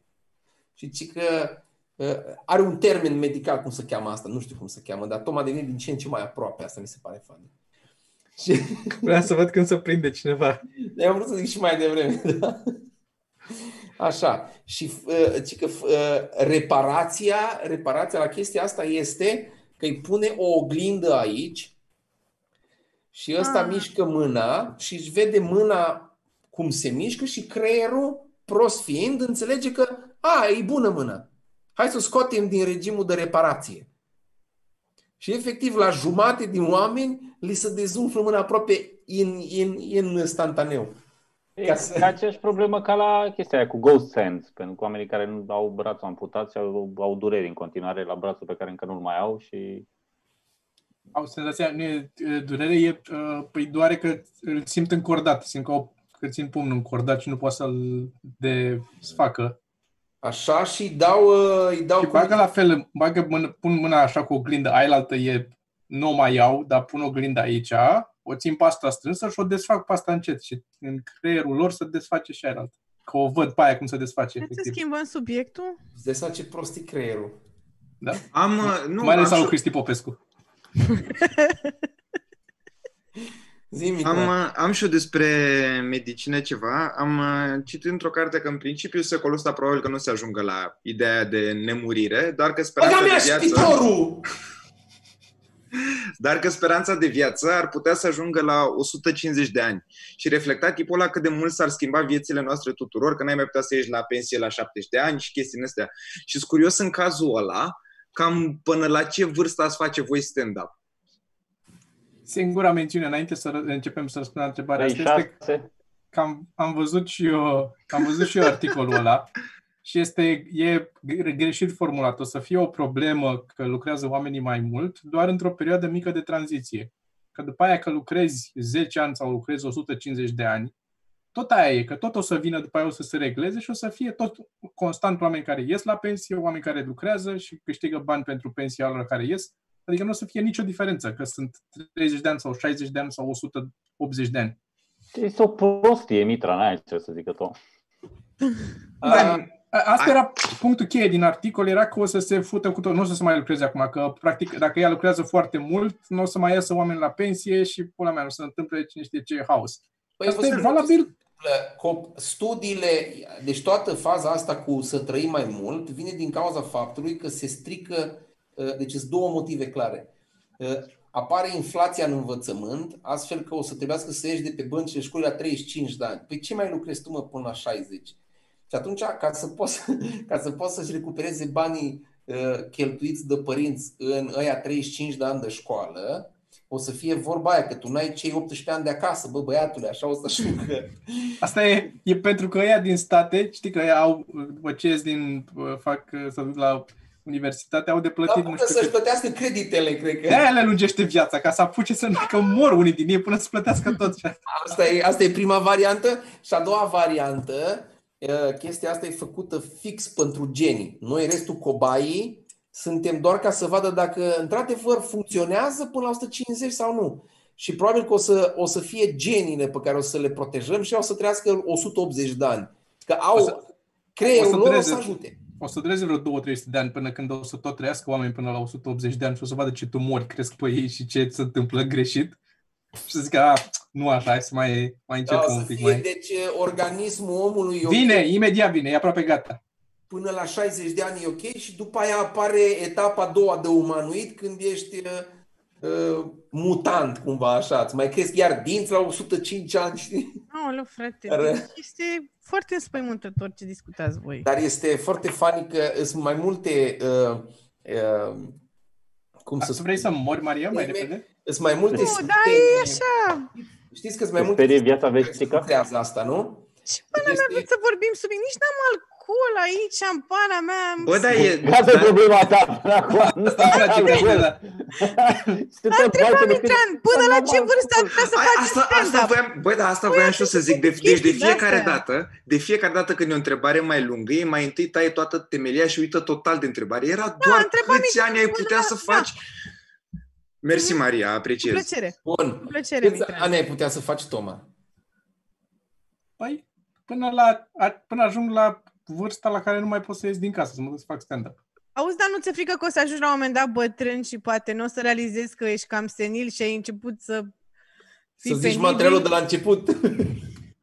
Și ci că uh, are un termen medical, cum se cheamă asta, nu știu cum se cheamă, dar tocmai devine din ce în ce mai aproape, asta mi se pare fain. Și Vreau să văd când se prinde cineva. eu am vrut să zic și mai devreme. (laughs) Da? Așa. Și uh, ci că uh, reparația, reparația la chestia asta este că îi pune o oglindă aici și ăsta Ah. mișcă mâna și își vede mâna cum se mișcă și creierul, prost fiind, înțelege că a, e bună mâna. Hai să o scoatem din regimul de reparație. Și efectiv, la jumate din oameni li se dezumflă mâna aproape in, in, in instantaneu. E Ca să- ca aceeași problemă ca la chestia aia cu ghost hands, pentru că oamenii care nu au brațul amputat și au, au dureri în continuare la brațul pe care încă nu-l mai au și Au senzația, nu e e, durere, e, uh, păi doare că îl simt încordat, simt că, o, că țin pumnul încordat și nu poate să-l desfacă. Așa și îi dau, uh, îi dau Și bagă la fel, bagă mână, pun mâna așa cu oglindă, aia altă e, nu o mai iau, dar pun oglinda aici, o țin pe asta strânsă și o desfac pe asta încet și în creierul lor se desface și aia altă. Că o văd pe aia cum se desface, De ce efectiv. schimbăm subiectul? Îți desface prostii creierul. Da? Am, uh, nu, Mai ales am, al lui și- Cristi Popescu. (laughs) Zi-mi, am, am, uh, am și eu despre medicină ceva. Am uh, citit într-o carte că în principiu secolul ăsta probabil că nu se ajungă la ideea de nemurire, dar că speranța Băga de mea viață... șpitorul! Dar că speranța de viață ar putea să ajungă la 150 de ani. Și reflecta tipul ăla cât de mult s-ar schimba viețile noastre tuturor, că n-ai mai putea să ieși la pensie la 70 de ani și chestiile astea. Și sunt curios în cazul ăla, cam până la ce vârstă ați face voi stand-up. singura mențiune înainte să ră- începem să răspundem la întrebarea asta este 36. că am, am văzut și eu, am văzut și eu articolul ăla și este e gre- greșit formulat. O să fie o problemă că lucrează oamenii mai mult doar într-o perioadă mică de tranziție. Că după aia că lucrezi 10 ani sau lucrezi 150 de ani, tot aia e, că tot o să vină după aia o să se regleze și o să fie tot constant oameni care ies la pensie, oameni care lucrează și câștigă bani pentru pensia lor care ies. Adică nu o să fie nicio diferență, că sunt 30 de ani sau 60 de ani sau 180 de ani. Este o prostie, Mitra, n-ai ce să zică tu. Da, a- asta era punctul cheie din articol, era că o să se fută cu tot, nu o să se mai lucreze acum, că practic dacă ea lucrează foarte mult, nu o să mai iasă oameni la pensie și pula mea, nu se întâmple cine știe ce haos. Păi, Asta vă e spun, valabil cop- studiile, deci toată faza asta cu să trăim mai mult vine din cauza faptului că se strică, uh, deci sunt două motive clare. Uh, Apare inflația în învățământ, astfel că o să trebuiască să ieși de pe băncile școlii la 35 de ani. Păi ce mai lucrezi tu mă până la 60? Și atunci, ca să poți, (laughs) ca să poți să-și recupereze banii uh, cheltuiți de părinți în ăia 35 de ani de școală, o să fie vorba aia, că tu n-ai cei 18 ani de acasă, bă băiatule, așa o să (laughs) ajungă. Asta e, e pentru că ăia din state, știi că ăia au, după ce ies din, fac, să duc la universitate, au de Dar plătit, nu până știu să-și ce. plătească creditele, cred că. De-aia le lungește viața, ca să apuce să că mor unii din ei până să plătească tot. Asta e, asta e prima variantă. Și a doua variantă, uh, chestia asta e făcută fix pentru genii. Noi, restul cobaii, suntem doar ca să vadă dacă într-adevăr funcționează până la 150 sau nu. Și probabil că o să, o să fie geniile pe care o să le protejăm și o să trăiască 180 de ani. Că au O să- creierul o să lor o dureze. să ajute. O să dureze vreo 2-300 de ani până când o să tot trăiască oameni până la 180 de ani și o să vadă ce tumori cresc pe ei și ce se întâmplă greșit. Și să zică, a, nu așa, hai să mai, mai Da, o încercăm să un pic. fie, Mai... deci organismul omului e ok. Vine, imediat vine, e aproape gata. până la 60 de ani e ok și după aia apare etapa a doua de umanoid când ești uh, uh, mutant cumva așa, îți mai cresc iar dinți la 105 ani, știi? Aoleu, frate, Dar- deci este foarte înspăimântător ce discutați voi. Dar este foarte funny că sunt mai multe uh, uh, cum să Să spun, vrei să mori, Maria, mai Ei, repede? Sunt mai multe Nu, sisteme, dar e așa. știți că sunt mai Te multe sperie viața sisteme care veșnică? lucrează asta, nu? Ce până Este- n aveți să vorbim subiect? Nici n-am alcool aici, în pana mea. am- Bă, dar e... Asta e da, problema ta. până (laughs) acum. Asta îmi place că e, da. Este Am tot întrebat, mai decât- Mitran, până la ce vârstă ar putea să Ai, faci asta, asta stand-up? voiam, băi, da, asta voiam și eu să zic. De, deci de chestii fiecare de-astea. dată, de fiecare dată când e o întrebare mai lungă, e mai întâi taie toată temelia și uită total de întrebare. Era doar întrebam câți ani ai până putea la- să da. faci. Mersi, Maria, Cu apreciez. plăcere, Bun. cu plăcere, Câți Mitran. ani ai putea să faci, Toma? Păi, până, la, a- până ajung la vârsta la care nu mai pot să ies din casă, să mă duc să fac stand-up. Auzi, dar nu ți-e frică că o să ajungi la un moment dat bătrân și poate nu o să realizezi că ești cam senil și ai început să fii Să zici penibil? materialul de la început.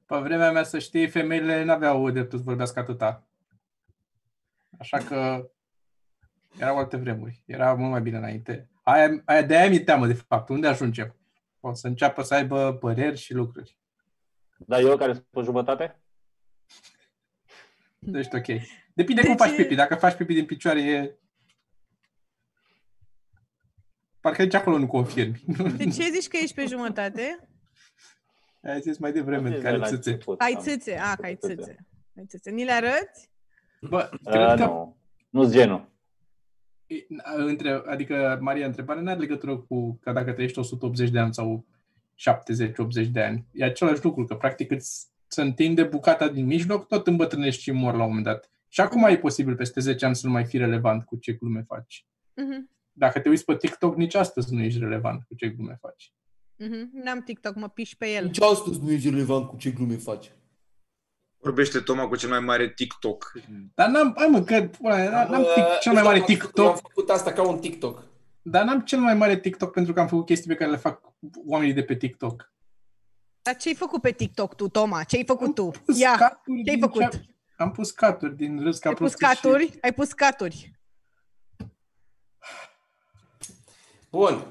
Pe vremea mea, să știi, femeile n-aveau dreptul să vorbească atâta. Așa că erau alte vremuri. Era mult mai bine înainte. Aia, aia, de aia mi-e teamă, de fapt. Unde ajungem? O să înceapă să aibă păreri și lucruri. Dar eu care sunt pe jumătate? Deci, ok. Depinde De cum faci ce? pipi. Dacă faci pipi din picioare, e... Parcă nici acolo nu confirmi. De ce zici că ești pe jumătate? Ai zis mai devreme, De care la țâțe. început, Ai am- țâțe, a, că ai țâțe. Ai țâțe. Ni le arăți? Bă, Uh, cred că nu, nu-s genul. Între, adică Maria, întrebarea nu are legătură cu că dacă trăiești 180 de ani sau 70-80 de ani. E același lucru, că practic îți se întinde bucata din mijloc, tot îmbătrânești și mor la un moment dat. Și acum e posibil peste 10 ani să nu mai fii relevant cu ce glume faci. Mhm, Dacă te uiți pe TikTok, nici astăzi nu ești relevant cu ce glume faci. mhm. N-am TikTok, mă piși pe el. Nici astăzi nu ești relevant cu ce glume faci. Vorbește Toma cu cel mai mare TikTok. Dar n-am, hai mă, că ăla, n-am tic, cel mai mare Eu am TikTok, făcut asta ca un TikTok. dar n-am cel mai mare TikTok pentru că am făcut chestii pe care le fac oamenii de pe TikTok. Dar ce-ai făcut pe TikTok tu, Toma? Ce-ai făcut tu? Pus Ia, caturi ce-ai din făcut? ce- Am pus caturi din râs ca ai pus prostii și- caturi? Ai pus caturi. Bun.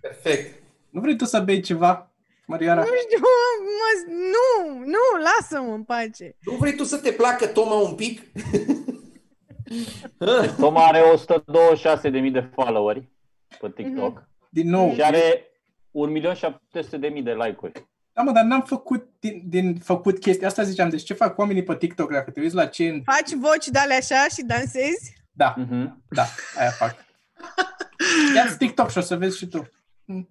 Perfect. Nu vrei tu să bei ceva, Mariana? Nu știu, mă, nu, nu, lasă-mă în pace. Nu vrei tu să te placă Toma un pic? (laughs) Toma are 126.000 de followeri pe TikTok Din nou, și are 1.700.000 de like-uri. Da, mă, dar n-am făcut din, din făcut chestia asta, ziceam, deci ce fac oamenii pe TikTok dacă te uiți la ce... în- Faci voci de alea așa și dansezi? Da, Mhm. da, aia fac. Ia TikTok și o să vezi și tu.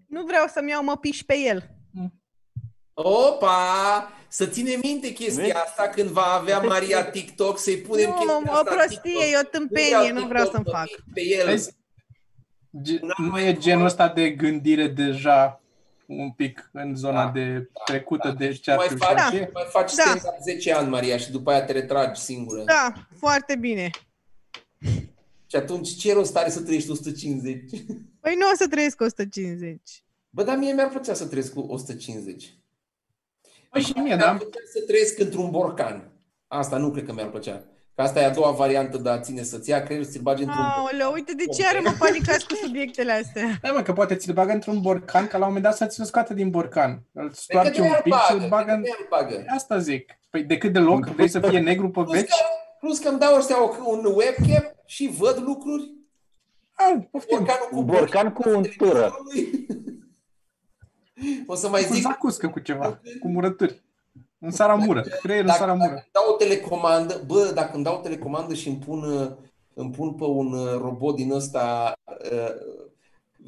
Nu vreau să-mi iau mă piși pe el. Opa! Să ține minte chestia Vezi? asta când va avea Maria TikTok, să-i punem Nu, chestia mă, asta o în prostie, TikTok. e o tâmpenie, nu vreau TikTok, să-mi mă, fac. Pe el. Vezi? Ge- nu e genul ăsta de gândire deja un pic în zona Da, de trecută de mai ceea ce faci, Da. ce? mai faci Da. stand-up 10 ani, Maria, și după aia te retragi singură. Da, foarte bine. Și atunci ce rost are să trăiești 150? Păi nu o să trăiesc 150. Bă, dar mie mi-ar plăcea să trăiesc cu 150. Păi și mie, Mi-ar da. plăcea să trăiesc într-un borcan. Asta nu cred că mi-ar plăcea. Că asta e a doua variantă de a ține să-ți ia creierul, să-ți bagi într-un borcan. Aoleu, uite de ce are mă panicați cu subiectele astea. Da, mă, că poate ți-l bagă într-un borcan, ca la un moment dat să ți-l scoate din borcan. Îl Cred stoarce că un de-aia pic și bagă, îl bagă cred în... că de-aia bagă. Asta zic. Păi decât deloc, vrei să fie negru pe Plus veci? că, plus că îmi dau ăștia o- un webcam și văd lucruri. Ah, poftim. Borcanul cu Un borcan cu bunic, untură. O să mai Cu zic, zacuscă cu ceva, cu murături. În saramură, creier în dacă, saramură. dacă îmi dau o telecomandă, bă, dacă îmi dau o telecomandă și îmi pun, uh, îmi pun pe un uh, robot din ăsta uh,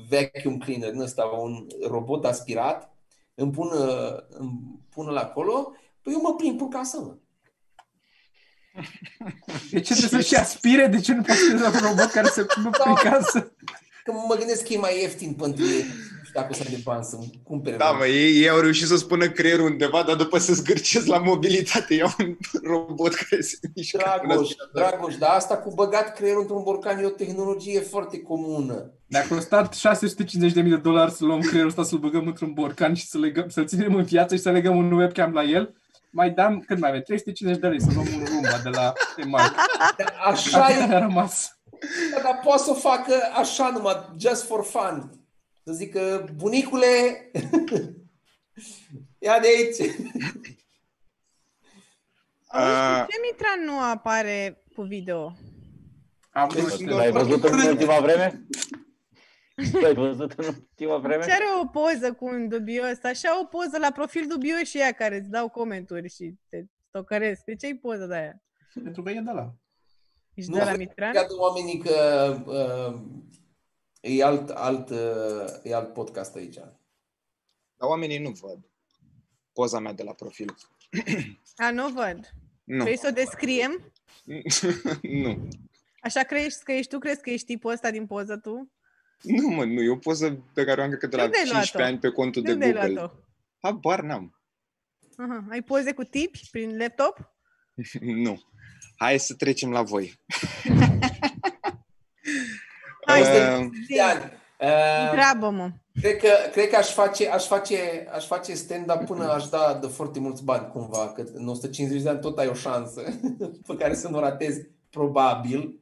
vacuum cleaner, din ăsta, un robot aspirat, îmi pun, uh, îmi pun la acolo, păi eu mă prind pe casă, mă. De ce trebuie să-și aspire? De ce nu poți să un robot care să nu prin casă? Că mă gândesc că e mai ieftin pentru ei. Nu știu dacă o să am de bani să-mi cumpere. Da, mă, ei, ei au reușit să spună creierul undeva, dar după se zgârcesc la mobilitate, iau un (laughs) robot care se mișcă. Dragoș, Dragoș, dar asta cu băgat creierul într-un borcan e o tehnologie foarte comună. Dacă a costat 650.000 de dolari să luăm creierul ăsta, să-l băgăm într-un borcan și să legăm, să-l ținem în viață și să legăm un webcam la el, mai dam, cât mai avem? 350 de lei să luăm un Roomba de la Emark. Dar Așa e, a rămas. dar poate să o facă așa numai, just for fun. Să zică, bunicule, (laughs) ia de aici. Ah. Auzi, ce Mitran nu apare cu video? Am Deci, văzut. L-ai văzut în ultima vreme? L-ai (laughs) văzut în ultima vreme? Ce are o poză cu un dubios, așa o poză la profil dubios și ea care îți dau comenturi și te stocăresc. De ce-i poză de aia? Pentru că e de la. Ești Nu de la se Mitran? Iată oamenii că uh, e, alt, alt, uh, e alt podcast aici. Dar oamenii nu văd poza mea de la profil. A, nu văd. Nu. Vrei să o descriem? (laughs) nu. Așa crezi că ești tu? Crezi că ești tipul ăsta din poză tu? Nu, mă, nu. E o poză pe care o am, cred că de la Unde ai 15 luat-o? ani pe contul De de unde ai Google. luat-o? Habar n-am. Aha. Ai poze cu tipi prin laptop? (laughs) nu. Hai să trecem la voi. (laughs) Hai, Uh, zi. De ani. Uh, Întreabă-mă. Cred că, cred că aș face, aș face, aș face stand-up până aș da de foarte mulți bani cumva, că în 150 de ani tot ai o șansă (laughs) pe care să nu o ratezi, probabil.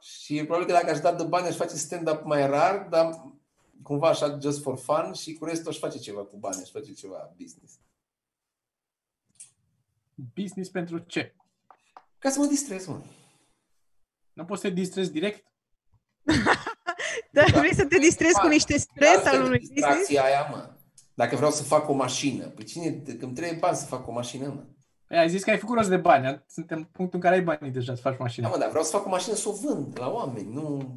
Și probabil că dacă aș da de bani aș face stand-up mai rar, dar cumva așa just for fun și cu restul aș face ceva cu bani, aș face ceva business. Business pentru ce? Ca să mă distrez, mă. Nu poți să te distrezi direct? (laughs) Dar vrei să te distrezi cu niște stres Asta al e unui business? distracția aia, mă. Dacă vreau să fac o mașină, păi cine, că îmi trebuie bani să fac o mașină, mă. Păi ai zis că ai făcut rost de bani. Suntem în punctul în care ai banii deja să faci Da, mașină. mă, dar vreau să fac o mașină să o vând la oameni, nu...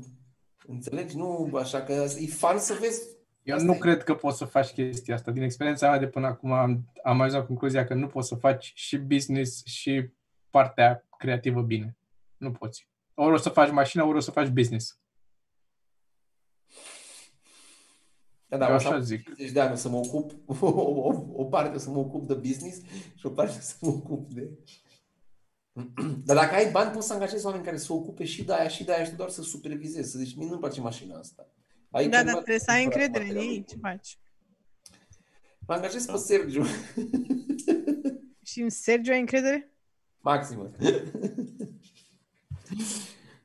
Înțelegi? Nu așa că e fan să vezi Eu Asta nu e. cred că poți să faci chestia asta. Din experiența mea de până acum am, am ajuns la concluzia că nu poți să faci și business și partea creativă bine. Nu poți. Ori o să faci mașina, ori o să faci business. Da, Da, da, Eu o să așa am zic. 50 de ani o să mă ocup, (laughs) o, o, o parte să mă ocup de business și o parte să mă ocup de... (clears throat) Dar dacă ai bani, poți să angajezi oameni care să se ocupe și de aia și de aia și tu doar să supervizezi, să zici, mie nu-mi place mașina asta. Ai Da, dar terminat trebuie să ai cumpărat încredere în materialul. ei. Ce faci? Mă angajez pe Sergiu, (laughs) Și în Sergio ai încredere? maximă.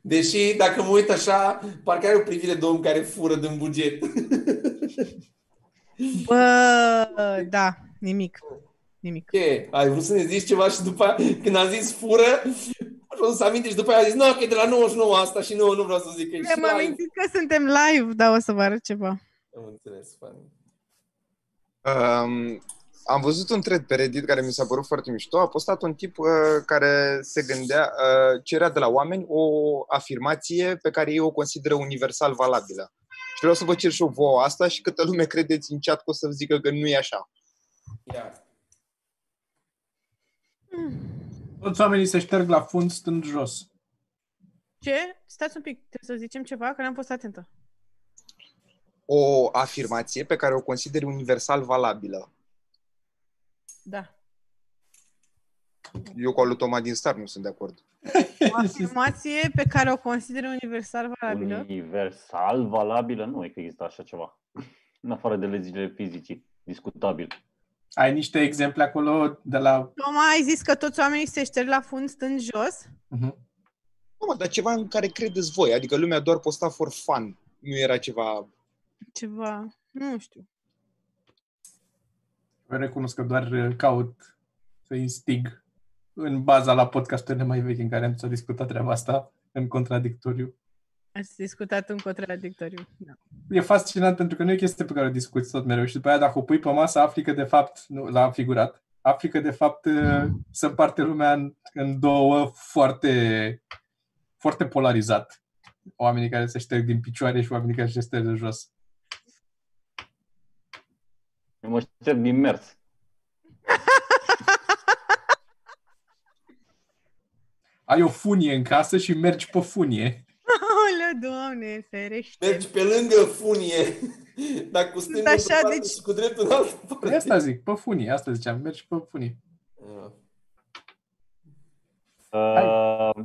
Deși, dacă mă uit așa, parcă are o privire de om care fură din buget. (laughs) Bă, da, nimic. Nimic. Ce? Ai vrut să ne zici ceva și după aia, când am zis fură, vreau să aminte și după aia a zis, nu, că e de la 99 asta și nu, nu vreau să zic că e și Mi-am live. amintit că suntem live, dar o să vă arăt ceva. Am înțeles, funny. Um, am văzut un thread pe Reddit care mi s-a părut foarte mișto. A postat un tip uh, care se gândea, uh, cerea de la oameni o afirmație pe care ei o consideră universal valabilă. Și vreau să vă cer și eu vouă asta și câtă lume credeți în chat că o să zică că nu e așa. Ia. Toți oamenii se șterg la fund stând jos. Ce? Stați un pic, trebuie să zicem ceva, că n-am fost atentă. O afirmație pe care o consideri universal valabilă. Da. Eu cu al lui Toma din Star nu sunt de acord. O afirmație pe care o consider universal valabilă. Universal valabilă? Nu e că există așa ceva. În afară de legile fizicii. Discutabil. Ai niște exemple acolo de la... Toma, ai zis că toți oamenii se șterg la fund stând jos? Mhm. Nu, mă, dar ceva în care credeți voi. Adică lumea doar posta for fun. Nu era ceva... Ceva, nu știu. Eu recunosc că doar uh, caut să instig în baza la podcasturile mai vechi în care am s-a discutat treaba asta în contradictoriu. Ați discutat un contradictoriu. Da. E fascinant pentru că nu e o chestie pe care o discuți tot mereu și după aia dacă o pui pe masă afli că de fapt, nu, l-am figurat, afli că de fapt uh, se împarte lumea în, în două foarte, foarte polarizat. Oamenii care se șterg din picioare și oamenii care se șterg de jos. Eu mă șterg din mers. Ai o funie în casă și mergi pe funie. Aoleu, doamne, ferește. Mergi pe lângă funie. Dar cu stângul așa, pe parte deci- și cu dreptul în altă Păi parte. asta zic, pe funie, asta ziceam, mergi pe funie. Ah. Uh,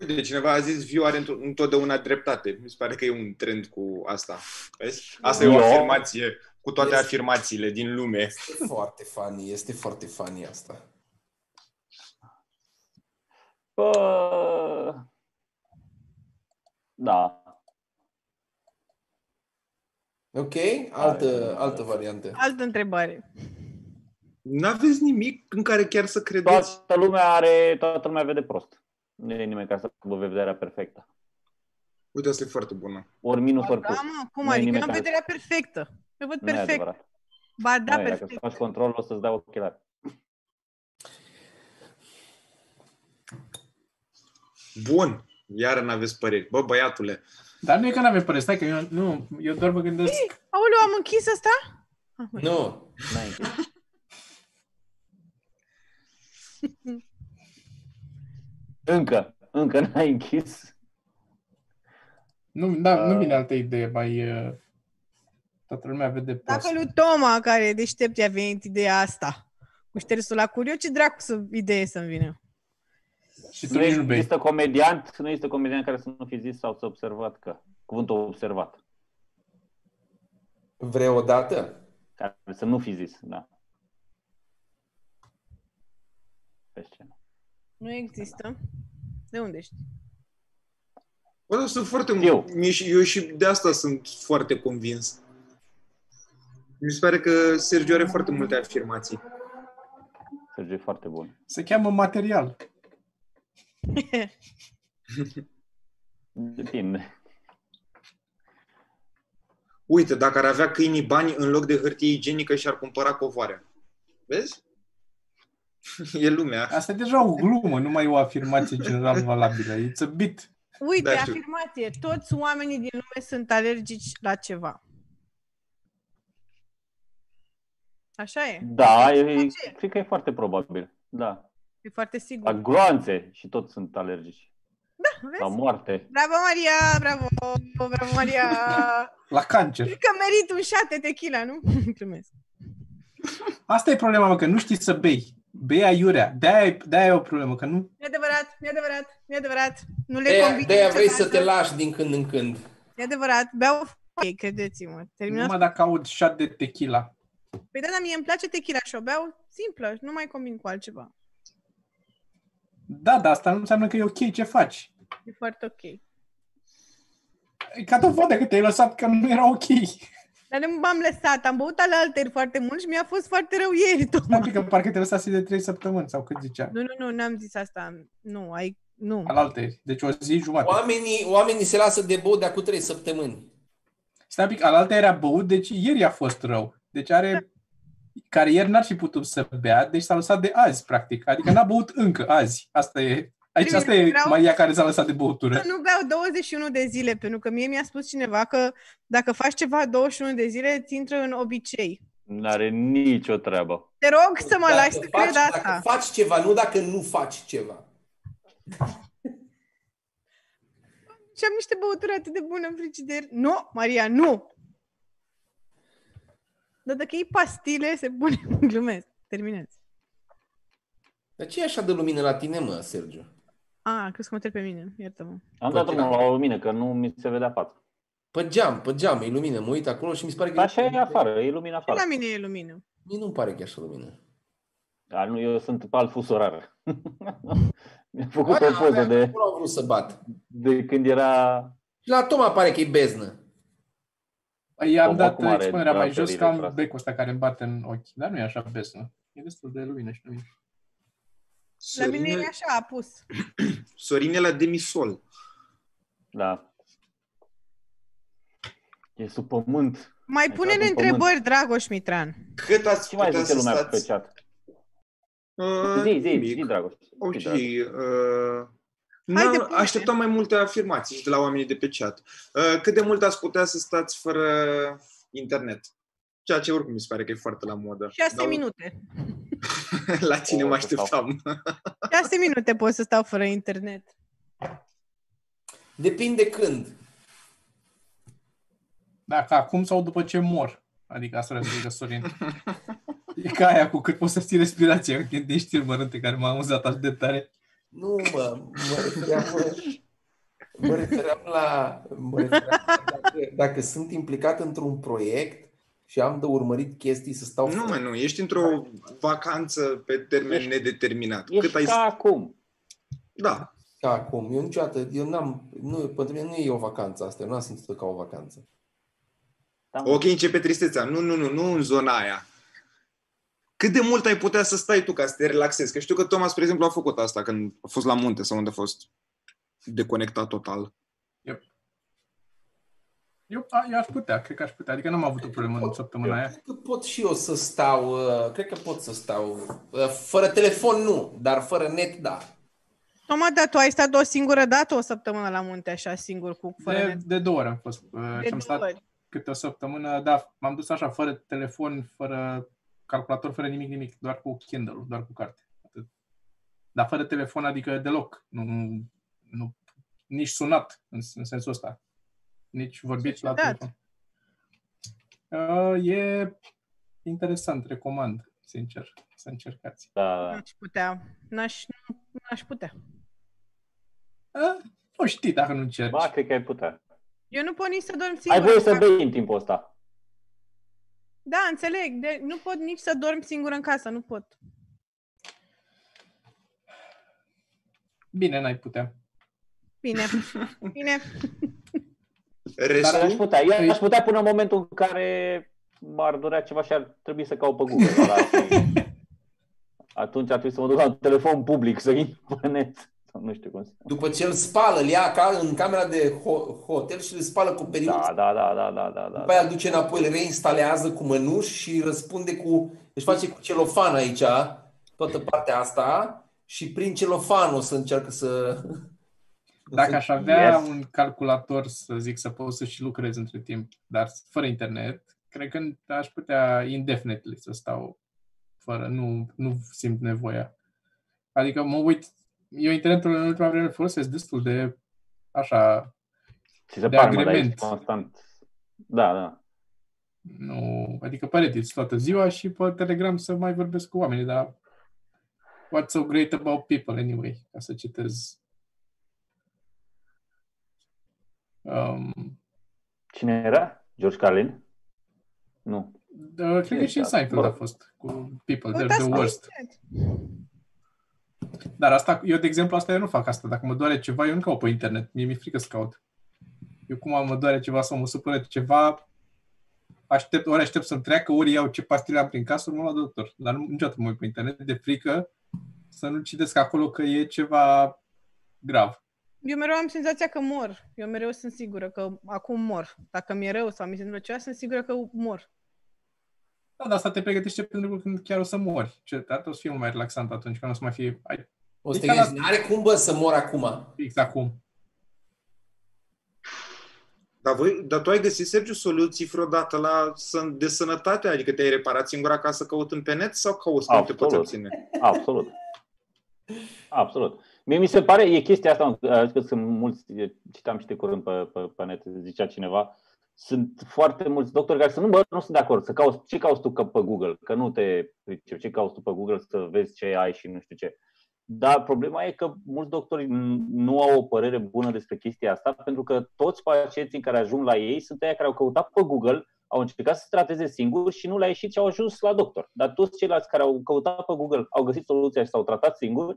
Uite, cineva a zis viu are într- întotdeauna dreptate. Mi se pare că e un trend cu asta. Vezi? Asta e o Eu? afirmație cu toate Este- afirmațiile din lume. Este foarte funny, este foarte funny asta. Bă, da. Ok? Altă, altă variantă. Altă întrebare. N-aveți nimic în care chiar să credeți? Toată lumea are, toată lumea vede prost. Nu e nimeni care să aibă vederea perfectă. Uite, asta e foarte bună. Ori minus, ori Da, plus. mă, cum Nu e adică? Eu nimeni am care- vederea perfectă. Eu văd Nu e perfect. adevărat. Ba da, Nu e, dacă perfect. faci control, o să-ți dea ochelari. Bun. Iar n-aveți păreri. Bă, băiatule. Dar nu e că n-avem părere, stai că eu, nu, eu doar mă gândesc, Aoleu, am închis asta? Ah, băi. Nu. N-ai închis. (laughs) Încă, încă n-ai închis. nu, da, nu Uh. vine altă idee, mai... Uh, toată lumea vede prost. Dacă lui Toma, care e deștept, i-a venit ideea asta cu ștersul la cur, eu ce dracu să idee să-mi vină? Și tu Nu nici nu bei. există comediant, nu există comediant care să nu fi zis sau să observat că. Cuvântul observat. Vreodată? Care să nu fi zis, da. Pe scenă. Nu există. De unde știi? Bă, dar sunt foarte Eu. eu. eu și de asta sunt foarte convins. Mi se pare că Sergio are foarte multe afirmații. Sergiu e foarte bun. Se cheamă material. (laughs) Depinde. Uite, dacă ar avea câinii bani în loc de hârtie igienică și-ar cumpăra covoare. Vezi? (laughs) E lumea. Asta e deja o glumă, nu mai e o afirmație general valabilă. It's a bit. Uite, Da, știu. afirmație. Toți oamenii din lume sunt alergici la ceva. Așa e. Da, e, ce? cred că e foarte probabil. Da. E foarte sigur. La gloanțe și toți sunt alergici. Vezi? La moarte. Bravo, Maria! Bravo! Bravo, Maria! (laughs) La cancer. Cred că merit un shot de tequila, nu? (laughs) Glumesc. Asta e problema, mă, că nu știi să bei. Bei aiurea. De-aia, e- de-aia e o problemă, că nu... E adevărat, e adevărat, e adevărat. Nu le De-aia, convine de-aia vrei niciodată. să te lași din când în când. E adevărat, beau ei, credeți-mă. Terminați. Numai dacă aud shot de tequila. Păi da, dar mie îmi place tequila și o beau simplă, nu mai combin cu altceva. Da, dar asta nu înseamnă că e ok ce faci. E foarte ok. E ca dovadă că te-ai lăsat că nu era ok. Dar nu m-am lăsat, am băut ale alteri foarte mult și mi-a fost foarte rău ieri, tot. Stai un pic, că parcă te lăsase de 3 săptămâni sau cât zicea. Nu, nu, nu, n-am zis asta. Nu, ai, nu. Al alteri. Deci o zi jumate. Oamenii, oamenii se lasă de băut de acum trei săptămâni. Stai un pic, al altă era băut, deci ieri a fost rău. Deci are care ieri n-ar fi putut să bea, deci s-a lăsat de azi, practic. Adică n-a băut încă azi. Asta e, aici asta e Vreau- Maria care s-a lăsat de băutură. Să nu beau 21 de zile, pentru că mie mi-a spus cineva că dacă faci ceva 21 de zile, îți intră în obicei. N-are nicio treabă. Te rog să mă Dacă lași să faci, cred asta. Dacă faci ceva, nu dacă nu faci ceva. Și am niște băuturi atât de bune în frigider. Nu, Maria, nu! Dar dacă iei pastile, se pune... (laughs) Glumesc. Terminați. Dar ce e așa de lumină la tine, mă, Sergiu? A, crezi că mă trebuie pe mine. Iartă-mă. Am Bă, dat drumul da. la o lumină, că nu mi se vedea fața. Pe geam, pe geam, e lumină. Mă uit acolo și mi se pare că... Dar așa e afară, e lumină Și afară. la mine e lumină. Mie nu-mi pare că e așa lumină. Dar nu, eu sunt pe alt fus orar. (laughs) Mi-a făcut Oare o poză avea- de, acolo au vrut să bat. de când era... Și la Toma pare că e beznă. I-am Om, dat acum are expunerea mai jos draperile că am trase. becul ăsta care îmi bate în ochi. Dar nu e așa besnă. E destul de lumină și lumină. La mine e Sorin, așa apus. (clears throat) Sorin e la demisol. Da. E sub pământ. Mai Ai pune-ne intrat în întrebări, Dragoș Mitran. Cât ați Ce mai putea zice să lumea pe stați? chat? Uh, Zi, zi, nimic. zi, Dragoș. Ok. Zi, Dragoș. Uh, Hai, n-am- depune. așteptam mai multe afirmații și de la oamenii de pe chat. Uh, cât de mult ați putea să stați fără internet? Ceea ce oricum mi se pare că e foarte la modă. 6 Dar minute. (laughs) la tine O, mă să stau. așteptam. 6 (laughs) minute pot să stau fără internet. Depinde când. Dacă acum sau după ce mor. Adică asta vreau să zică Sorin. E ca aia cu cât poți să ții respirația în timp de știri mărunte care m-a amuzat așa de tare. Nu, mă, mă refeream, mă refeream la... Mă refeream la dacă, dacă sunt implicat într-un proiect și am de urmărit chestii să stau... Nu, mă, nu. Ești într-o vacanță pe termen Ești- nedeterminat. Ești Cât ai... ca acum. Da. Ca acum. Eu niciodată... Eu n-am... Nu, pentru mine nu e o vacanță asta. Eu n-am simțit-o ca o vacanță. Da, mă. Ok, începe tristețea. Nu, nu, nu, nu în zona aia. Cât de mult ai putea să stai tu ca să te relaxezi? Că știu că Thomas, spre exemplu, a făcut asta când a fost la munte sau unde a fost deconectat total. Eu, a, eu aș putea, cred că aș putea. Adică n-am avut o problemă în săptămâna aia. Cred că pot și eu să stau... uh, Cred că pot să stau... uh, Fără telefon nu, dar fără net da. Toma, dar tu ai stat o singură dată o săptămână la munte, așa, singur, cu fără De, net. de două ori am fost. uh, De și am două stat ori. câte o săptămână, da, m-am dus așa, fără telefon, fără calculator, fără nimic, nimic, doar cu Kindle, doar cu carte. Atât. Dar fără telefon, adică deloc. Nu, nu, nici sunat în, în sensul ăsta. Nici vorbit la ciudat. telefon. Uh, e interesant, recomand, sincer, să încercați. Da. N-aș putea. N-aș, n-aș putea. Uh, nu știi dacă nu încerci. Ba, cred că ai putea. Eu nu pot nici să dorm Ai singur. voie să în casă. bei în timpul ăsta. Da, înțeleg. De, nu pot nici să dorm singur în casă, nu pot. Bine, n-ai putea. Bine. (laughs) Bine. Dar aș Restul, putea. Eu aș putea până în momentul în care m-ar durea ceva și ar trebui să caut pe Google. Dar (laughs) asta- Atunci ar trebui să mă duc la un telefon public să intru (laughs) pe net. Sau Nu știu cum să... După ce îl spală, îl ia ca în camera de ho- hotel și îl spală cu periuț. Da, da, da, da, da, da, da. După aia îl duce înapoi, îl reinstalează cu mănuși și răspunde cu... Își face cu celofan aici, toată partea asta, și prin celofan o să încearcă să... (laughs) Dacă aș avea Yes. un calculator, să zic, să pot să și lucrez între timp, dar fără internet, cred că aș putea indefinitely să stau fără, nu, nu simt nevoia. Adică mă uit, eu internetul în ultima vreme îl folosesc destul de așa, Ți se de pare, mă, dar agrement. ești constant. Da, da. nu, adică pe Reddit toată ziua și pe Telegram să mai vorbesc cu oamenii, dar what's so great about people anyway, ca să citez. Um, Cine era? George Carlin? Nu. Da, cred că și în Da, Seinfeld mă a rog. fost cu People, they're Uitați the pe worst. Internet. Dar asta, eu de exemplu, asta eu nu fac asta. Dacă mă doare ceva, eu nu caut pe internet. Mie mi-e frică să caut. Eu cum mă doare ceva sau mă supără ceva, aștept, ori aștept să-mi treacă, ori iau ce pastile am prin casă, ori mă la doctor. Dar nu, niciodată mă uit pe internet de frică să nu citesc acolo că e ceva grav. Eu mereu am senzația că mor. Eu mereu sunt sigură că acum mor. Dacă mi-e rău sau mi se întâmplă ceva, sunt sigură că mor. Da, dar asta te pregătește pentru când chiar o să mori. Ce, dar o să fie mult mai relaxant atunci, când o să mai fie... Ai, O să E te ca la- gândești, n-are cum, bă, să mor acum. fix acum. Dar, voi, dar tu ai găsit, Sergiu, soluții vreodată la săn- de sănătate? Adică te-ai reparat singur acasă căutând pe net sau cauți cum te Absolut. poți obține? Absolut. Absolut. Mie mi se pare, e chestia asta, uh, că sunt mulți, citam și de curând pe, pe, pe net, zicea cineva, sunt foarte mulți doctori care să nu, bă, nu sunt de acord, să cauți, ce cauți tu că pe Google, că nu te pricep, ce cauți tu pe Google să vezi ce ai și nu știu ce. Dar problema e că mulți doctori n- nu au o părere bună despre chestia asta, pentru că toți pacienții care ajung la ei sunt aia care au căutat pe Google, au încercat să se trateze singuri și nu le-a ieșit și au ajuns la doctor. Dar toți ceilalți care au căutat pe Google, au găsit soluția și s-au tratat singuri,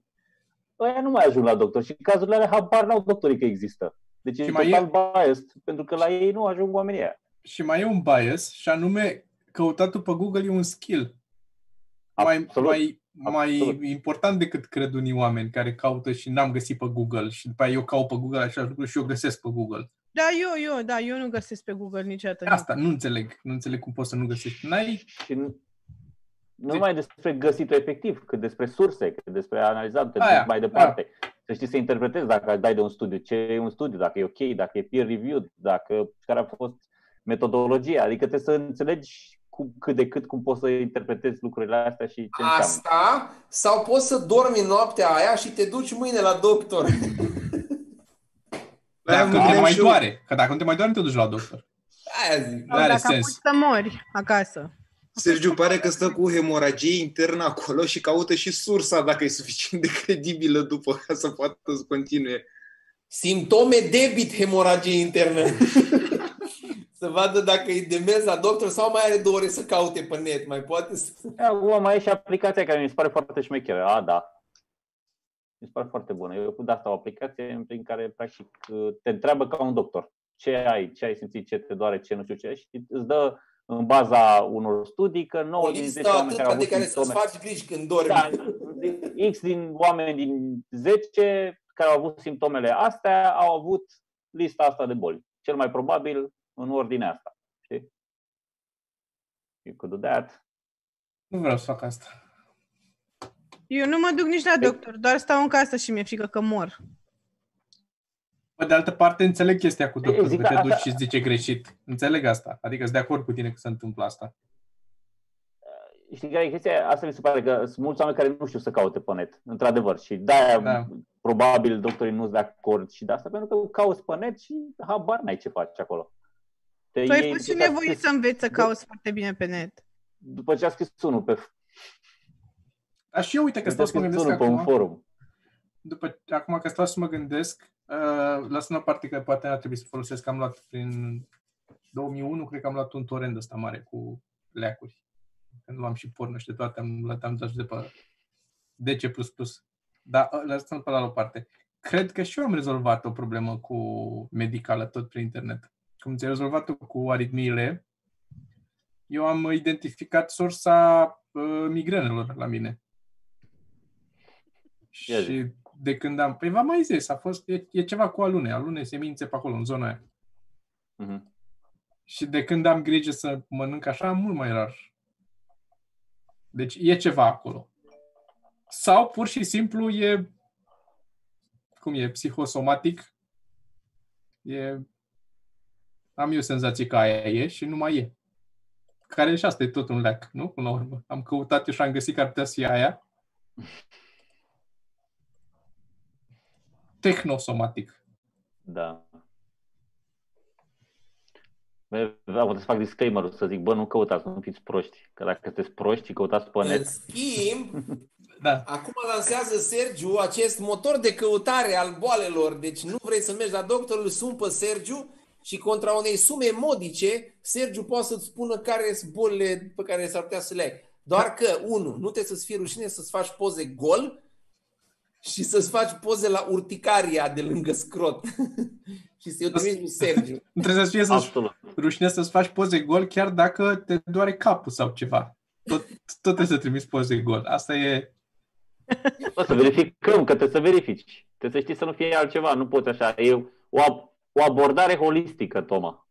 ăia nu mai ajung la doctor și în cazurile alea habar n-au doctorii că există. Deci Și e mai total biased, pentru că la ei nu ajung oamenii aia. Și mai e un bias, și anume, căutatul pe Google e un skill. Mai, Absolut. mai, mai Absolut. important decât cred unii oameni care caută și n-am găsit pe Google și după aia eu caut pe Google același lucru și eu găsesc pe Google. Da, eu, eu, da, eu nu găsesc pe Google niciodată. Asta, nu înțeleg. Nu înțeleg cum poți să nu găsești. N-ai... Și nu, nu Deci- numai despre găsitul efectiv, cât despre surse, cât despre analizat, cât Aia, mai departe. Să știi să interpretezi dacă dai de un studiu, ce e un studiu, dacă e ok, dacă e peer-reviewed, dacă, care a fost metodologia. Adică trebuie să înțelegi cum, cât de cât cum poți să interpretezi lucrurile astea și ce înseamnă. Asta, sau poți să dormi noaptea aia și te duci mâine la doctor. Aia (laughs) Dacă mă te gândeam mai și eu. doare. Că dacă nu te mai doare, nu te duci la doctor. Aia zic. Nu are dacă sens. apuci să mori acasă. Sergiu pare că stă cu hemoragie internă acolo și caută și sursa dacă e suficient de credibilă după ca să poată să continue. Simptome debit hemoragie internă. (laughs) să vadă dacă e demens la doctor sau mai are două ore să caute pe net. Mai poate să... Acum mai e și aplicația care mi se pare foarte șmecheră. A, da. Mi se pare foarte bună. Eu cu de asta o aplicație prin care, practic, te întreabă ca un doctor. Ce ai, ce ai simțit, ce te doare, ce nu știu ce. Și îți dă în baza unor studii că 9 O din 10 listă oameni care au atâta de avut care să-ți simptome... faci griji când dormi. Da, X din oameni din 10 care au avut simptomele astea au avut lista asta de boli. Cel mai probabil în ordinea asta. Știi? You could do that. Nu vreau să fac asta. Eu nu mă duc nici la doctor, doar stau în casă și mi-e frică că mor. Pe de altă parte, înțeleg chestia cu doctorul, Zic, că te da, duci asta- și îți zice greșit. Înțeleg asta. Adică sunt de acord cu tine că se întâmplă asta. Știi care e chestia? Asta mi se pare că sunt mulți oameni care nu știu să caute pe net, într-adevăr. Și de-aia Da. probabil doctorii nu sunt de acord și de asta, pentru că cauți pe net și habar n-ai ce faci acolo. Te Tu ai iei- fost și după ce a nevoit scris- să înveți să cauți foarte bine pe net. După ce a scris unul pe, Dar și eu, uite că după ce stau a să mă scris gândesc unul pe un acum, forum. după, acum că stau să mă gândesc, uh, lăsând o parte că poate ar trebui să folosesc, am luat prin 2001, cred că am luat un torrent ăsta mare cu leacuri. Când luam și porno și de toate, am luat am dat de pe DC++. Dar uh, lăsând pe la o parte. Cred că și eu am rezolvat o problemă cu medicală tot prin internet. Cum ți-ai rezolvat-o cu aritmiile, eu am identificat sursa uh, migrenelor la mine. Ia zi. Și de când am... Păi v-am mai zis, a fost, e, e ceva cu alune, alune, semințe pe acolo, în zona aia. Mhm. Și de când am grijă să mănânc așa, am mult mai rar. Deci e ceva acolo. Sau pur și simplu e, cum e, psihosomatic. E, am eu senzație că aia e și nu mai e. Care și asta e tot un leac, nu? Până la urmă. Am căutat eu și am găsit că ar putea să fie aia. (laughs) Tehnosomatic. Da. Bă, Da, trebuie să fac disclaimer să zic, bă, nu căutați, nu fiți proști. Că dacă sunteți proști și căutați pe În net, schimb, (laughs) Da. acum lansează Sergiu acest motor de căutare al boalelor. Deci nu vrei să mergi la doctor, îl sun pe Sergiu și contra unei sume modice, Sergiu poate să-ți spună care sunt bolile pe care s-ar putea să le ai. Doar că, unu, nu trebuie să-ți fie rușine să-ți faci poze gol și să-ți faci poze la urticaria de lângă scrot. și să-i o trimiți lui Sergiu. Nu (laughs) trebuie să fie să absolut. rușine să-ți faci poze gol chiar dacă te doare capul sau ceva. Tot, tot trebuie să trimiți poze gol. Asta e... Bă, să verificăm, că trebuie să verifici. Trebuie să știi să nu fie altceva, nu poți așa. E o, ab- o abordare holistică, Toma.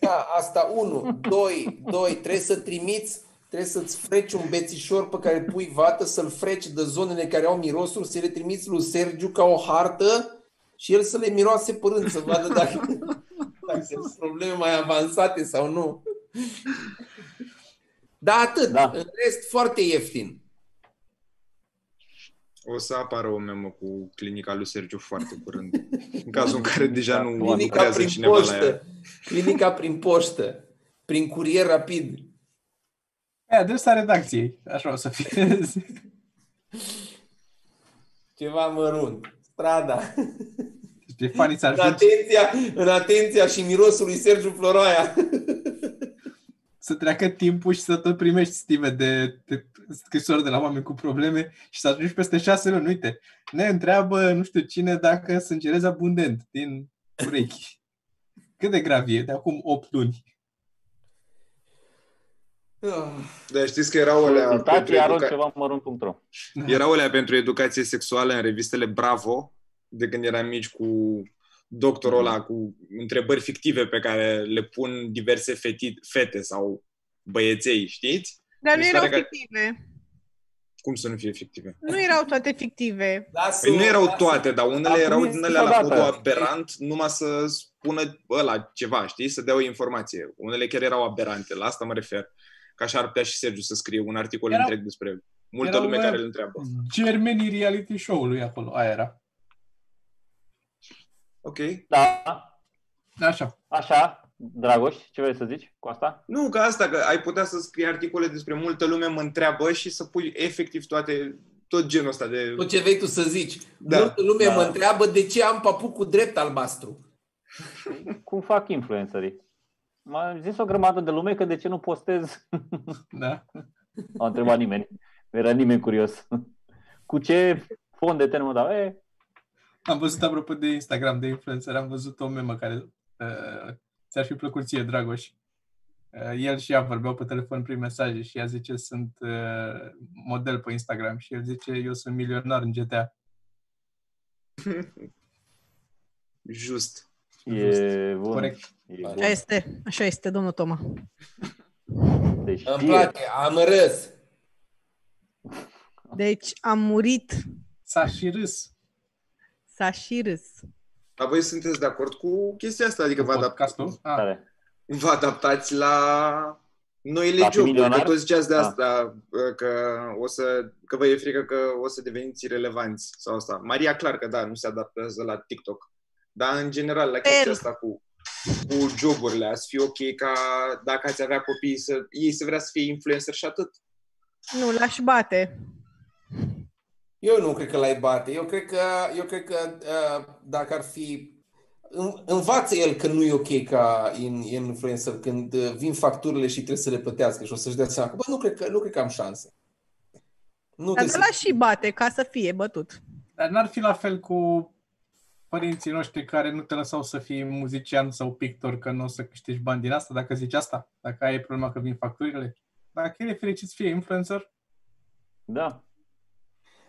Da, asta unu. Doi, doi, trebuie să trimiți trebuie să-ți freci un bețișor pe care pui vată, să-l freci de zonele care au mirosul, să le trimiți lui Sergiu ca o hartă și el să le miroase părând, să vadă dacă, dacă sunt probleme mai avansate sau nu. Da, atât. Da. În rest, foarte ieftin. O să apară o memă cu clinica lui Sergiu foarte curând. În cazul în care deja nu Clinica lucrează prin cineva la ea. poștă. Clinica prin poștă. Prin curier rapid. E, adresa redacției. Așa o să fie. Ceva mărunt. Strada. Despre fanii ți În atenția, în atenția și mirosul lui Sergiu Floroaia. să treacă timpul și să tot primești stime de, de scrisori de la oameni cu probleme și să ajungi peste șase luni. Uite, ne întreabă nu știu cine dacă sângerezi abundent din urechi. Cât de grav e de acum 8 luni? Dar știți că erau alea pentru, Taci arunc educa- ceva mărunt.ro erau alea pentru educație sexuală în revistele Bravo, de când eram mici cu doctorul ăla, cu întrebări fictive pe care le pun diverse feti, fete sau băieței, știți? Dar Mi nu se erau pare că- fictive. Cum să nu fie fictive? Nu erau toate fictive. Lasă Păi nu erau toate, dar unele Acum erau este din alea la odată. modul aberant, numai să spună ăla ceva, știi? Să dea o informație. Unele chiar erau aberante, la asta mă refer. Că așa ar putea și Sergiu să scrie un articol Erau- întreg despre multă erau, lume uh, care îl întreabă. Germenii reality show-ului acolo, aia era. Ok. Da, Așa. așa, Dragoș, ce vrei să zici cu asta? Nu, ca asta, că ai putea să scrii articole despre multă lume mă întreabă și să pui efectiv toate, tot genul ăsta de... Tot ce vrei tu să zici. Da. Multă lume Da. mă întreabă de ce am papucul drept albastru. Cum fac influencerii? M-a zis o grămadă de lume că de ce nu postez Da. Nu a întrebat nimeni. Nu era nimeni curios. Cu ce fond de ten mă dau? E, Am văzut, apropo de Instagram, de influencer, am văzut o memă care uh, ți-ar fi plăcut ție, Dragoș. Uh, el și ea vorbeau pe telefon prin mesaje și ea zice sunt uh, model pe Instagram și el zice eu sunt milionar în GTA. (laughs) Just. E bun. Corect. E bun. Așa este, așa este, domnul Toma. Se Îmi știe. place, am râs. Deci am murit, S-a și râs s-a și râs. Dar voi sunteți de acord cu chestia asta? Adică vă, adap- podcastul. Ah, Tare. vă adaptați la noile La fi joburi? Că milionar? tot ziceați de Ah. asta, că, o să, că vă e frică că o să deveniți irelevanți sau asta. Maria, clar că da, nu se adaptează la TikTok. Dar, în general, la chestia El. asta cu, cu joburile, ați fi ok ca dacă ați avea copii, să ei să vrea să fie influencer și atât. Nu, l-aș bate. Eu nu cred că l-ai bate. Eu cred că, eu cred că uh, dacă ar fi... în- Învață el că nu e ok ca in- influencer când uh, vin facturile și trebuie să le plătească și o să-și dea seama că, bă, nu cred că, nu cred că am șanse. Nu Dar trebuie de l-aș și bate ca să fie bătut. Dar n-ar fi la fel cu părinții noștri care nu te lăsau să fii muzician sau pictor că nu o să câștigi bani din asta, dacă zici asta, dacă ai problema că vin facturile. Dacă el e fericit să fie influencer, Da.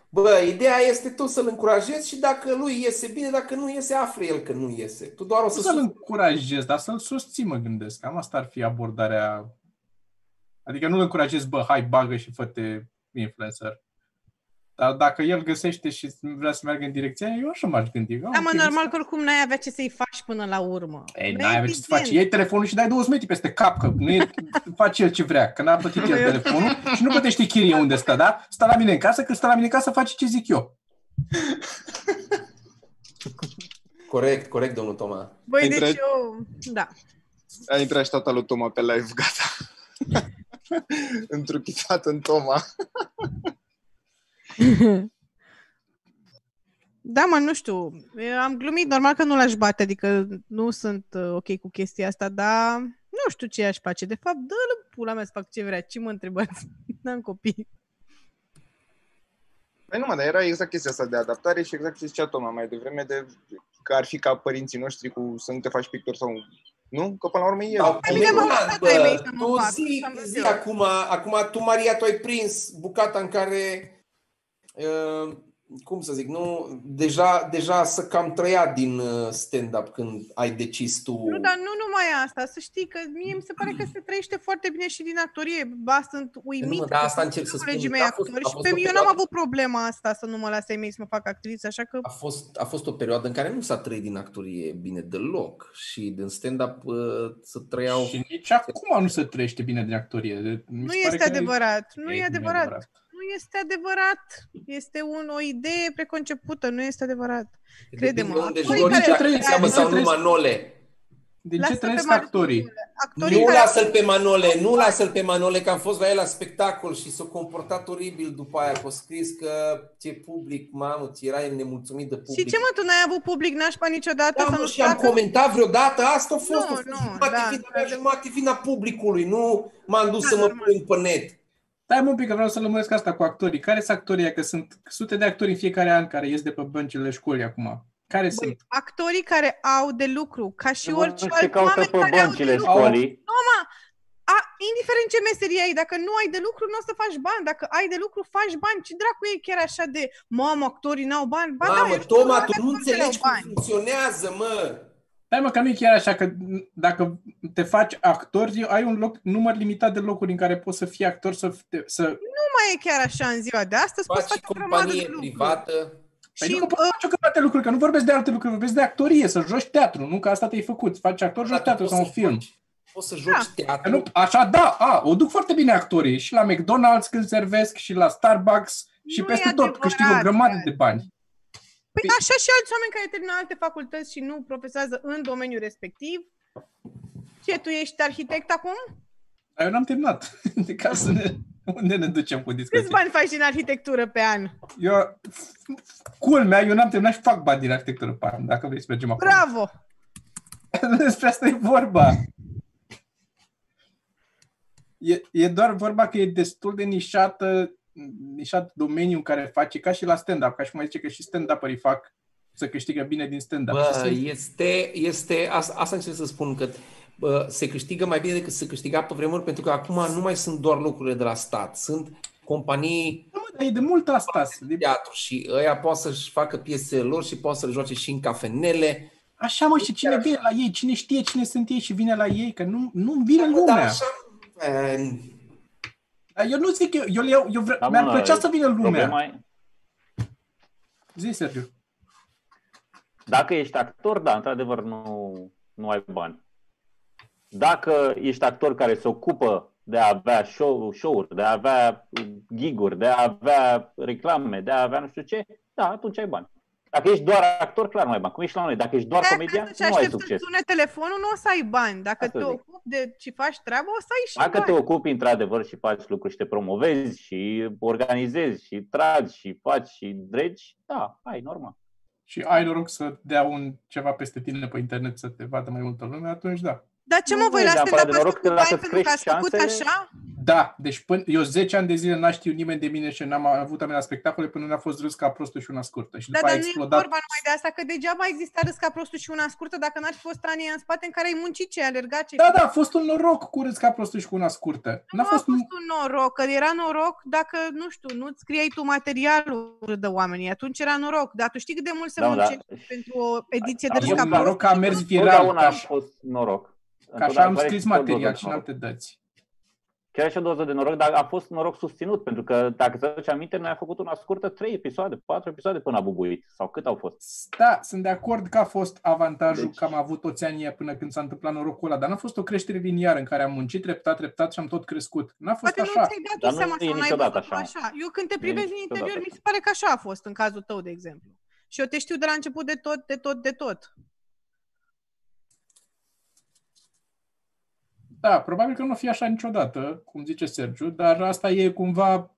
Bă, ideea este tu să-l încurajezi și dacă lui iese bine, dacă nu iese, află el că nu iese. Tu doar o nu să să-l sus- încurajezi, dar să-l susții, mă gândesc. Cam asta ar fi abordarea. Adică nu-l încurajezi, bă, hai, bagă și fă-te influencer. Dar dacă el găsește și vrea să meargă în direcția aia, eu așa m-aș gândi. Da, mă, normal că oricum n-ai avea ce să-i faci până la urmă. Ei, Bă, n-ai avea ce să evident. faci. Iei telefonul și dai 20 metri peste cap, că nu e, face el ce vrea, că n-a plătit el telefonul și nu plătește chirie unde stă, da? Stă la mine în casă, că stă la mine în casă, face ce zic eu. Corect, corect, domnul Toma. Băi, Între- deci eu... Da. A intrat și tata lui Toma pe live, gata. (laughs) Întruchitat în Toma. (laughs) Da, mă, nu știu. Eu am glumit, normal că nu l-aș bate, adică nu sunt uh, ok cu chestia asta, dar nu știu ce aș face. De fapt, dă-l pula mea să fac ce vrea. Ce mă întrebați? (laughs) N-am copii. Păi nu, mă, dar era exact chestia asta de adaptare și exact ce zicea Toma mai devreme de că ar fi ca părinții noștri cu să nu te faci pictor sau... Nu? Că până la urmă e... Sau Pe mine m-au minunat, lăsat ai mei bă. să mă Tu fac, zi, să-mi văd zi eu. acum, acum tu, Maria, tu ai prins bucata în care uh, cum să zic, nu, deja, deja să cam trăia din uh, stand-up când ai decis tu. Nu, dar nu numai asta, să știi că mie mi se pare că se trăiește foarte bine și din actorie. Ba, sunt uimit. Nu, dar asta încerc să spun. Colegii mei A fost- actori a și fost pe o mine eu perioadă- n-am avut problema asta să nu mă lase ai mei să mă fac actriță, așa că A fost, a fost o perioadă în care nu s-a trăit din actorie bine deloc și din stand-up uh, să trăiau... Și nici acum nu se trăiește bine din actorie. Mi nu se pare este că adevărat. Nu e bine adevărat. Nu este adevărat. Este un, o idee preconcepută, nu este adevărat. crede-mă, Depinde unde actorii joci, care dacă trăiesc, seamă din sau ce nu trăiesc- Manole. Din ce Lasă-l pe trăiesc Marius actorii? Nicule. Actorii Nu care lasă-l pe Manole, nu lasă-l pe Manole, că am fost la el la spectacol și s-a comportat oribil după aia, că a scris că ce public, mamă, ți erai nemulțumit de public. Și ce mă, tu n-ai avut public nașpa niciodată Da, să mă, nu și am facă? comentat vreodată, asta a fost, Nu, a fost nu, jumătate, da, vina da. mea, jumătate vina publicului, nu m-am dus Da, să mă normal. plâng pe net. Stai mă un pic, că vreau să lămuresc asta cu actorii. Care sunt actorii ăia? Că sunt sute de actori în fiecare an care ies de pe băncile școlii acum. Care Băi, sunt? actorii care au de lucru, ca și Nu orice se alți caută oameni pe care au de băncile lucru. școlii. A, indiferent ce meserie ai, dacă nu ai de lucru, nu o să faci bani. Dacă ai de lucru, faci bani. Ce dracu e chiar așa de, mamă, actorii n-au bani? Ba da, Mamă, eu știu, Toma, oameni tu nu care înțelegi au cum bani. funcționează, mă. Stai mă, că nu e chiar așa, că dacă te faci actor, ai un loc, număr limitat de locuri în care poți să fii actor, să, te- să Nu mai e chiar așa în ziua de astăzi, poți Faci face o grămadă de companie lucruri. privată. Păi Și nu că poți face o grămadă de lucruri, că nu vorbesc de alte lucruri, vorbesc de actorie, să joci teatru, nu? Că asta te-ai făcut. Faci actor, joci Dar tu teatru poți sau un să film. joci- Poți să joci Da. Că teatru. nu, așa, da, a, o duc foarte bine actorii și la McDonald's când servesc și la Starbucks și Nu peste e tot, câștigă o adevărat, grămadă Gary. de bani. Păi așa și alți oameni care termină alte facultăți și nu profesează în domeniul respectiv. Ce, tu ești arhitect acum? Dar eu n-am terminat. (laughs) De ca să ne, unde ne ducem cu Câți discuții? bani faci din arhitectură pe an? Eu, culmea, eu n-am terminat și fac bani din arhitectură pe an, dacă vrei să mergem acolo. Bravo! (laughs) Despre asta e vorba. E, e doar vorba că e destul de nișată, nișat domeniu în care face, ca și la stand-up, ca și cum mai zice că și stand-upperii fac să câștigă bine din stand-up. Și Bă, sunt- este, este, asta, asta încerc să spun, că bă, se câștigă mai bine decât se câștiga pe vremuri, pentru că acum nu mai sunt doar locurile de la stat, sunt companii Da, mă, dar e de mult asta. de De, teatru și ăia pot să-și facă piesele lor și pot să le joace și în cafenele. așa mă, și cine vine la ei, cine știe cine sunt ei și vine la ei, că nu, nu vine Dar lumea. așa, e, Dar eu nu zic, eu, eu, eu, eu vre- Da, mi-ar mă, plăcea să vină lumea. Problema e, Zi, Sergiu. dacă ești actor, da, într-adevăr nu, nu ai bani. Dacă ești actor care se ocupă de a avea show, show-uri, de a avea giguri, de a avea reclame, de a avea nu știu ce, da, atunci ai bani. Dacă ești doar actor, clar nu ai bani. Cum ești la noi, dacă ești doar Dacă comedian, să-ți nu ai aștepți succes. să sune telefonul, nu o să ai bani. Dacă Asta te zic. ocupi de și faci treaba, o să ai și Dacă te bani. ocupi într-adevăr și faci lucruri și te promovezi și organizezi și tragi și faci și dregi, da, ai, normal. Și ai noroc să dea un ceva peste tine pe internet să te vadă mai multă lume, atunci da. Dar ce Nu mă voi e la neapărat stand-up de ați noroc, făcut că dacă bani îți pentru că ați crești făcut șansele- așa? Da, deci până, eu 10 ani de zile n-a știut nimeni de mine și n-am avut amena spectacole până n-a fost râs ca prostul și una scurtă. Și Da, după dar aia a nu e explodat. vorba numai de asta, că degeaba exista râs ca prostul și una scurtă dacă n-ar fi fost anii în spate în care ai muncit ce, ai alergat ce. Da, da, a fost un noroc cu râs ca prostul și cu una scurtă. Nu N-a a fost, fost un noroc, că era noroc dacă, nu știu, nu-ți scriai tu materialul de oamenii, atunci era noroc. Dar tu știi cât de mult se Da, da. muncește pentru o ediție de a râs fost ca un noroc că a prostul? mers viral. Întotdeauna Ca, a așa- fost noroc. ca așa am Întotdeauna scris are și o material doză și de în noroc. alte dăți. Chiar și o doză de noroc, dar a fost noroc susținut, pentru că dacă ți aduci aminte, noi am făcut una scurtă, trei episoade, patru episoade până a bubuit. Sau cât au fost? Da, sunt de acord că a fost avantajul Deci- că am avut toți anii ăia până când s-a întâmplat norocul ăla, dar n-a fost o creștere liniară în care am muncit treptat, treptat și am tot crescut. N-a fost Poate nu așa. ți-ai dat Dar tu nu seama e sau n-ai niciodată văzut așa. așa. Eu când te Nu e privesc din niciodată interior, mi așa. se pare că așa a fost în cazul tău, de exemplu. Și eu te știu de la început de tot, de tot, de tot. Da, probabil că nu o fi așa niciodată, cum zice Sergiu, dar asta e cumva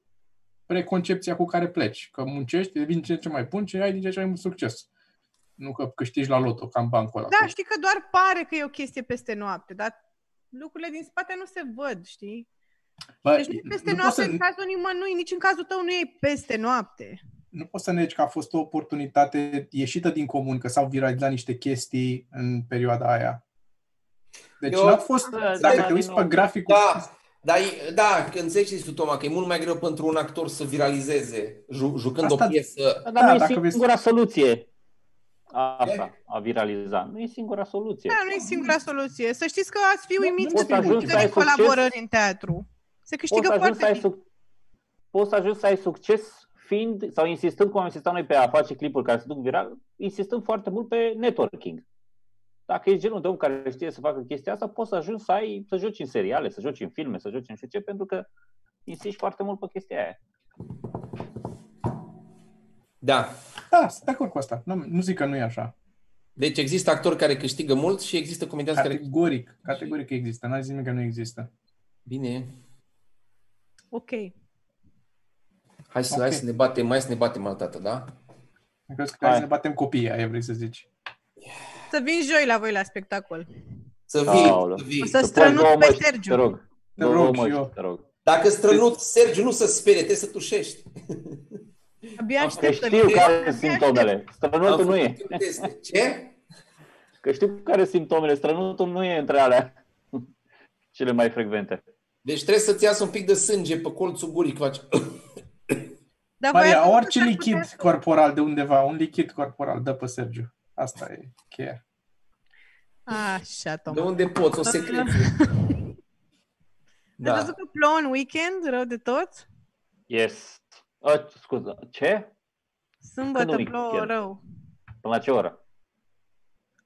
preconcepția cu care pleci. Că muncești, devii din ce în ce mai bun și ai din ce în ce mai mult succes. Nu că câștigi la loto, ca în bancul ăla. Da, știi că doar pare că e o chestie peste noapte, dar lucrurile din spate nu se văd, știi? Bă, Deci nu e peste nu, poți noapte să, în cazul nimănui, nici în cazul tău nu e peste noapte. nu poți să negi că a fost o oportunitate ieșită din comun, că s-au viralizat niște chestii în perioada aia. Deci Eu- n-a fost, Da, dacă da, te uiți din pe nou. graficul, Da, Dar, e- da, că înțelegi tu, Toma, că e mult mai greu pentru un actor să viralizeze ju- jucând Asta- o piesă. Dar Da, nu e dacă vezi- singura soluție. Asta, a viraliza. Nu e singura soluție. Da, nu e singura soluție. Să știți că ați fi Nu, uimiți nu să poți să ajungi câștigă să ai de succes. colaborări în teatru. Se Poți câștigă să, ajungi să, foarte ai bine. suc- poți să ajungi să ai succes fiind, sau insistând, cum am insistat noi pe a face clipuri care se duc viral, insistând foarte mult pe networking. Dacă ești genul de om care știe să facă chestia asta, poți să ajungi să, ai, să joci în seriale, să joci în filme, să joci în știu ce, pentru că insisti foarte mult pe chestia aia. Da. Da, sunt de acord cu asta. Nu, nu zic că nu e așa. Deci există actori care câștigă mult și există comedianți care... Categoric. Categoric există. N-ai zis nimic că nu există. Bine. Ok. Hai să, Ok. hai să ne batem, mai să ne batem altă dată, da? Crezi că hai Hai. să ne batem copiii, aia vrei să zici. Să vin joi la voi la spectacol. Să vii, Aoleu. să vii. O să Să pui strănut două pe măști, Sergiu. Te rog. Te Două rog și măști, eu. Te rog. Dacă strănut, Sergiu, nu să sperie, trebuie să tușești. Abia Că Că aștept să știu vin. care Abia sunt simptomele. Am Strănutul nu e. făcut un test. Ce? Că știu care sunt simptomele. Strănutul nu e între alea cele mai frecvente. Deci trebuie să-ți iasă un pic de sânge pe colțul gurii, că faci... Dar voi Maria, ați văzut orice că ar lichid putea- corporal de undeva, un lichid corporal, dă pe Sergiu. Asta e cheia. Așa, De Toma. unde poți, o secreție. (laughs) Da. Ați Da. văzut că plouă în weekend, rău de tot? Yes. A, scuză. Ce? Sâmbătă Când plouă weekend? rău. Până la ce oră?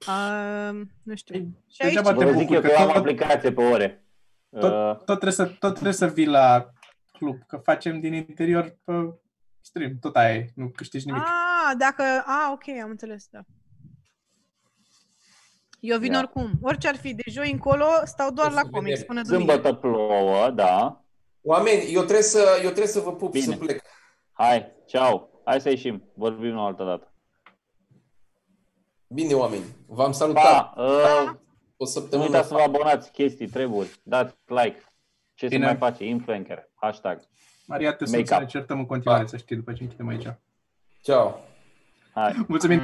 Uh, nu știu. Ei, Și aici, degeaba te Vă zic bucuri, eu că că eu am tot- aplicație pe ore. Tot, Uh, tot, trebuie să, tot trebuie să vii la club, că facem din interior pe stream. Tot aia e, nu câștigi nimic. ah, dacă, ah, ok, am înțeles, da. Eu vin Ia. oricum. Orice ar fi, de joi încolo stau doar O la să comics vedem. până duminică. Sâmbătă plouă, da. Oameni, eu trebuie să, eu trebuie să vă pup Bine. să plec. Hai, ceau. Hai să ieșim. Vorbim o altă dată. Bine, oameni. V-am salutat. Pa! Uh, O nu săptămână. uitați să vă abonați chestii, treburi. Dați like. Ce Bine. se mai face? Influencer. Hashtag. Maria, te sunt Make să up. ne certăm în continuare, Pa. să știi, după ce închidem aici. Ciao. Hai. Mulțumim!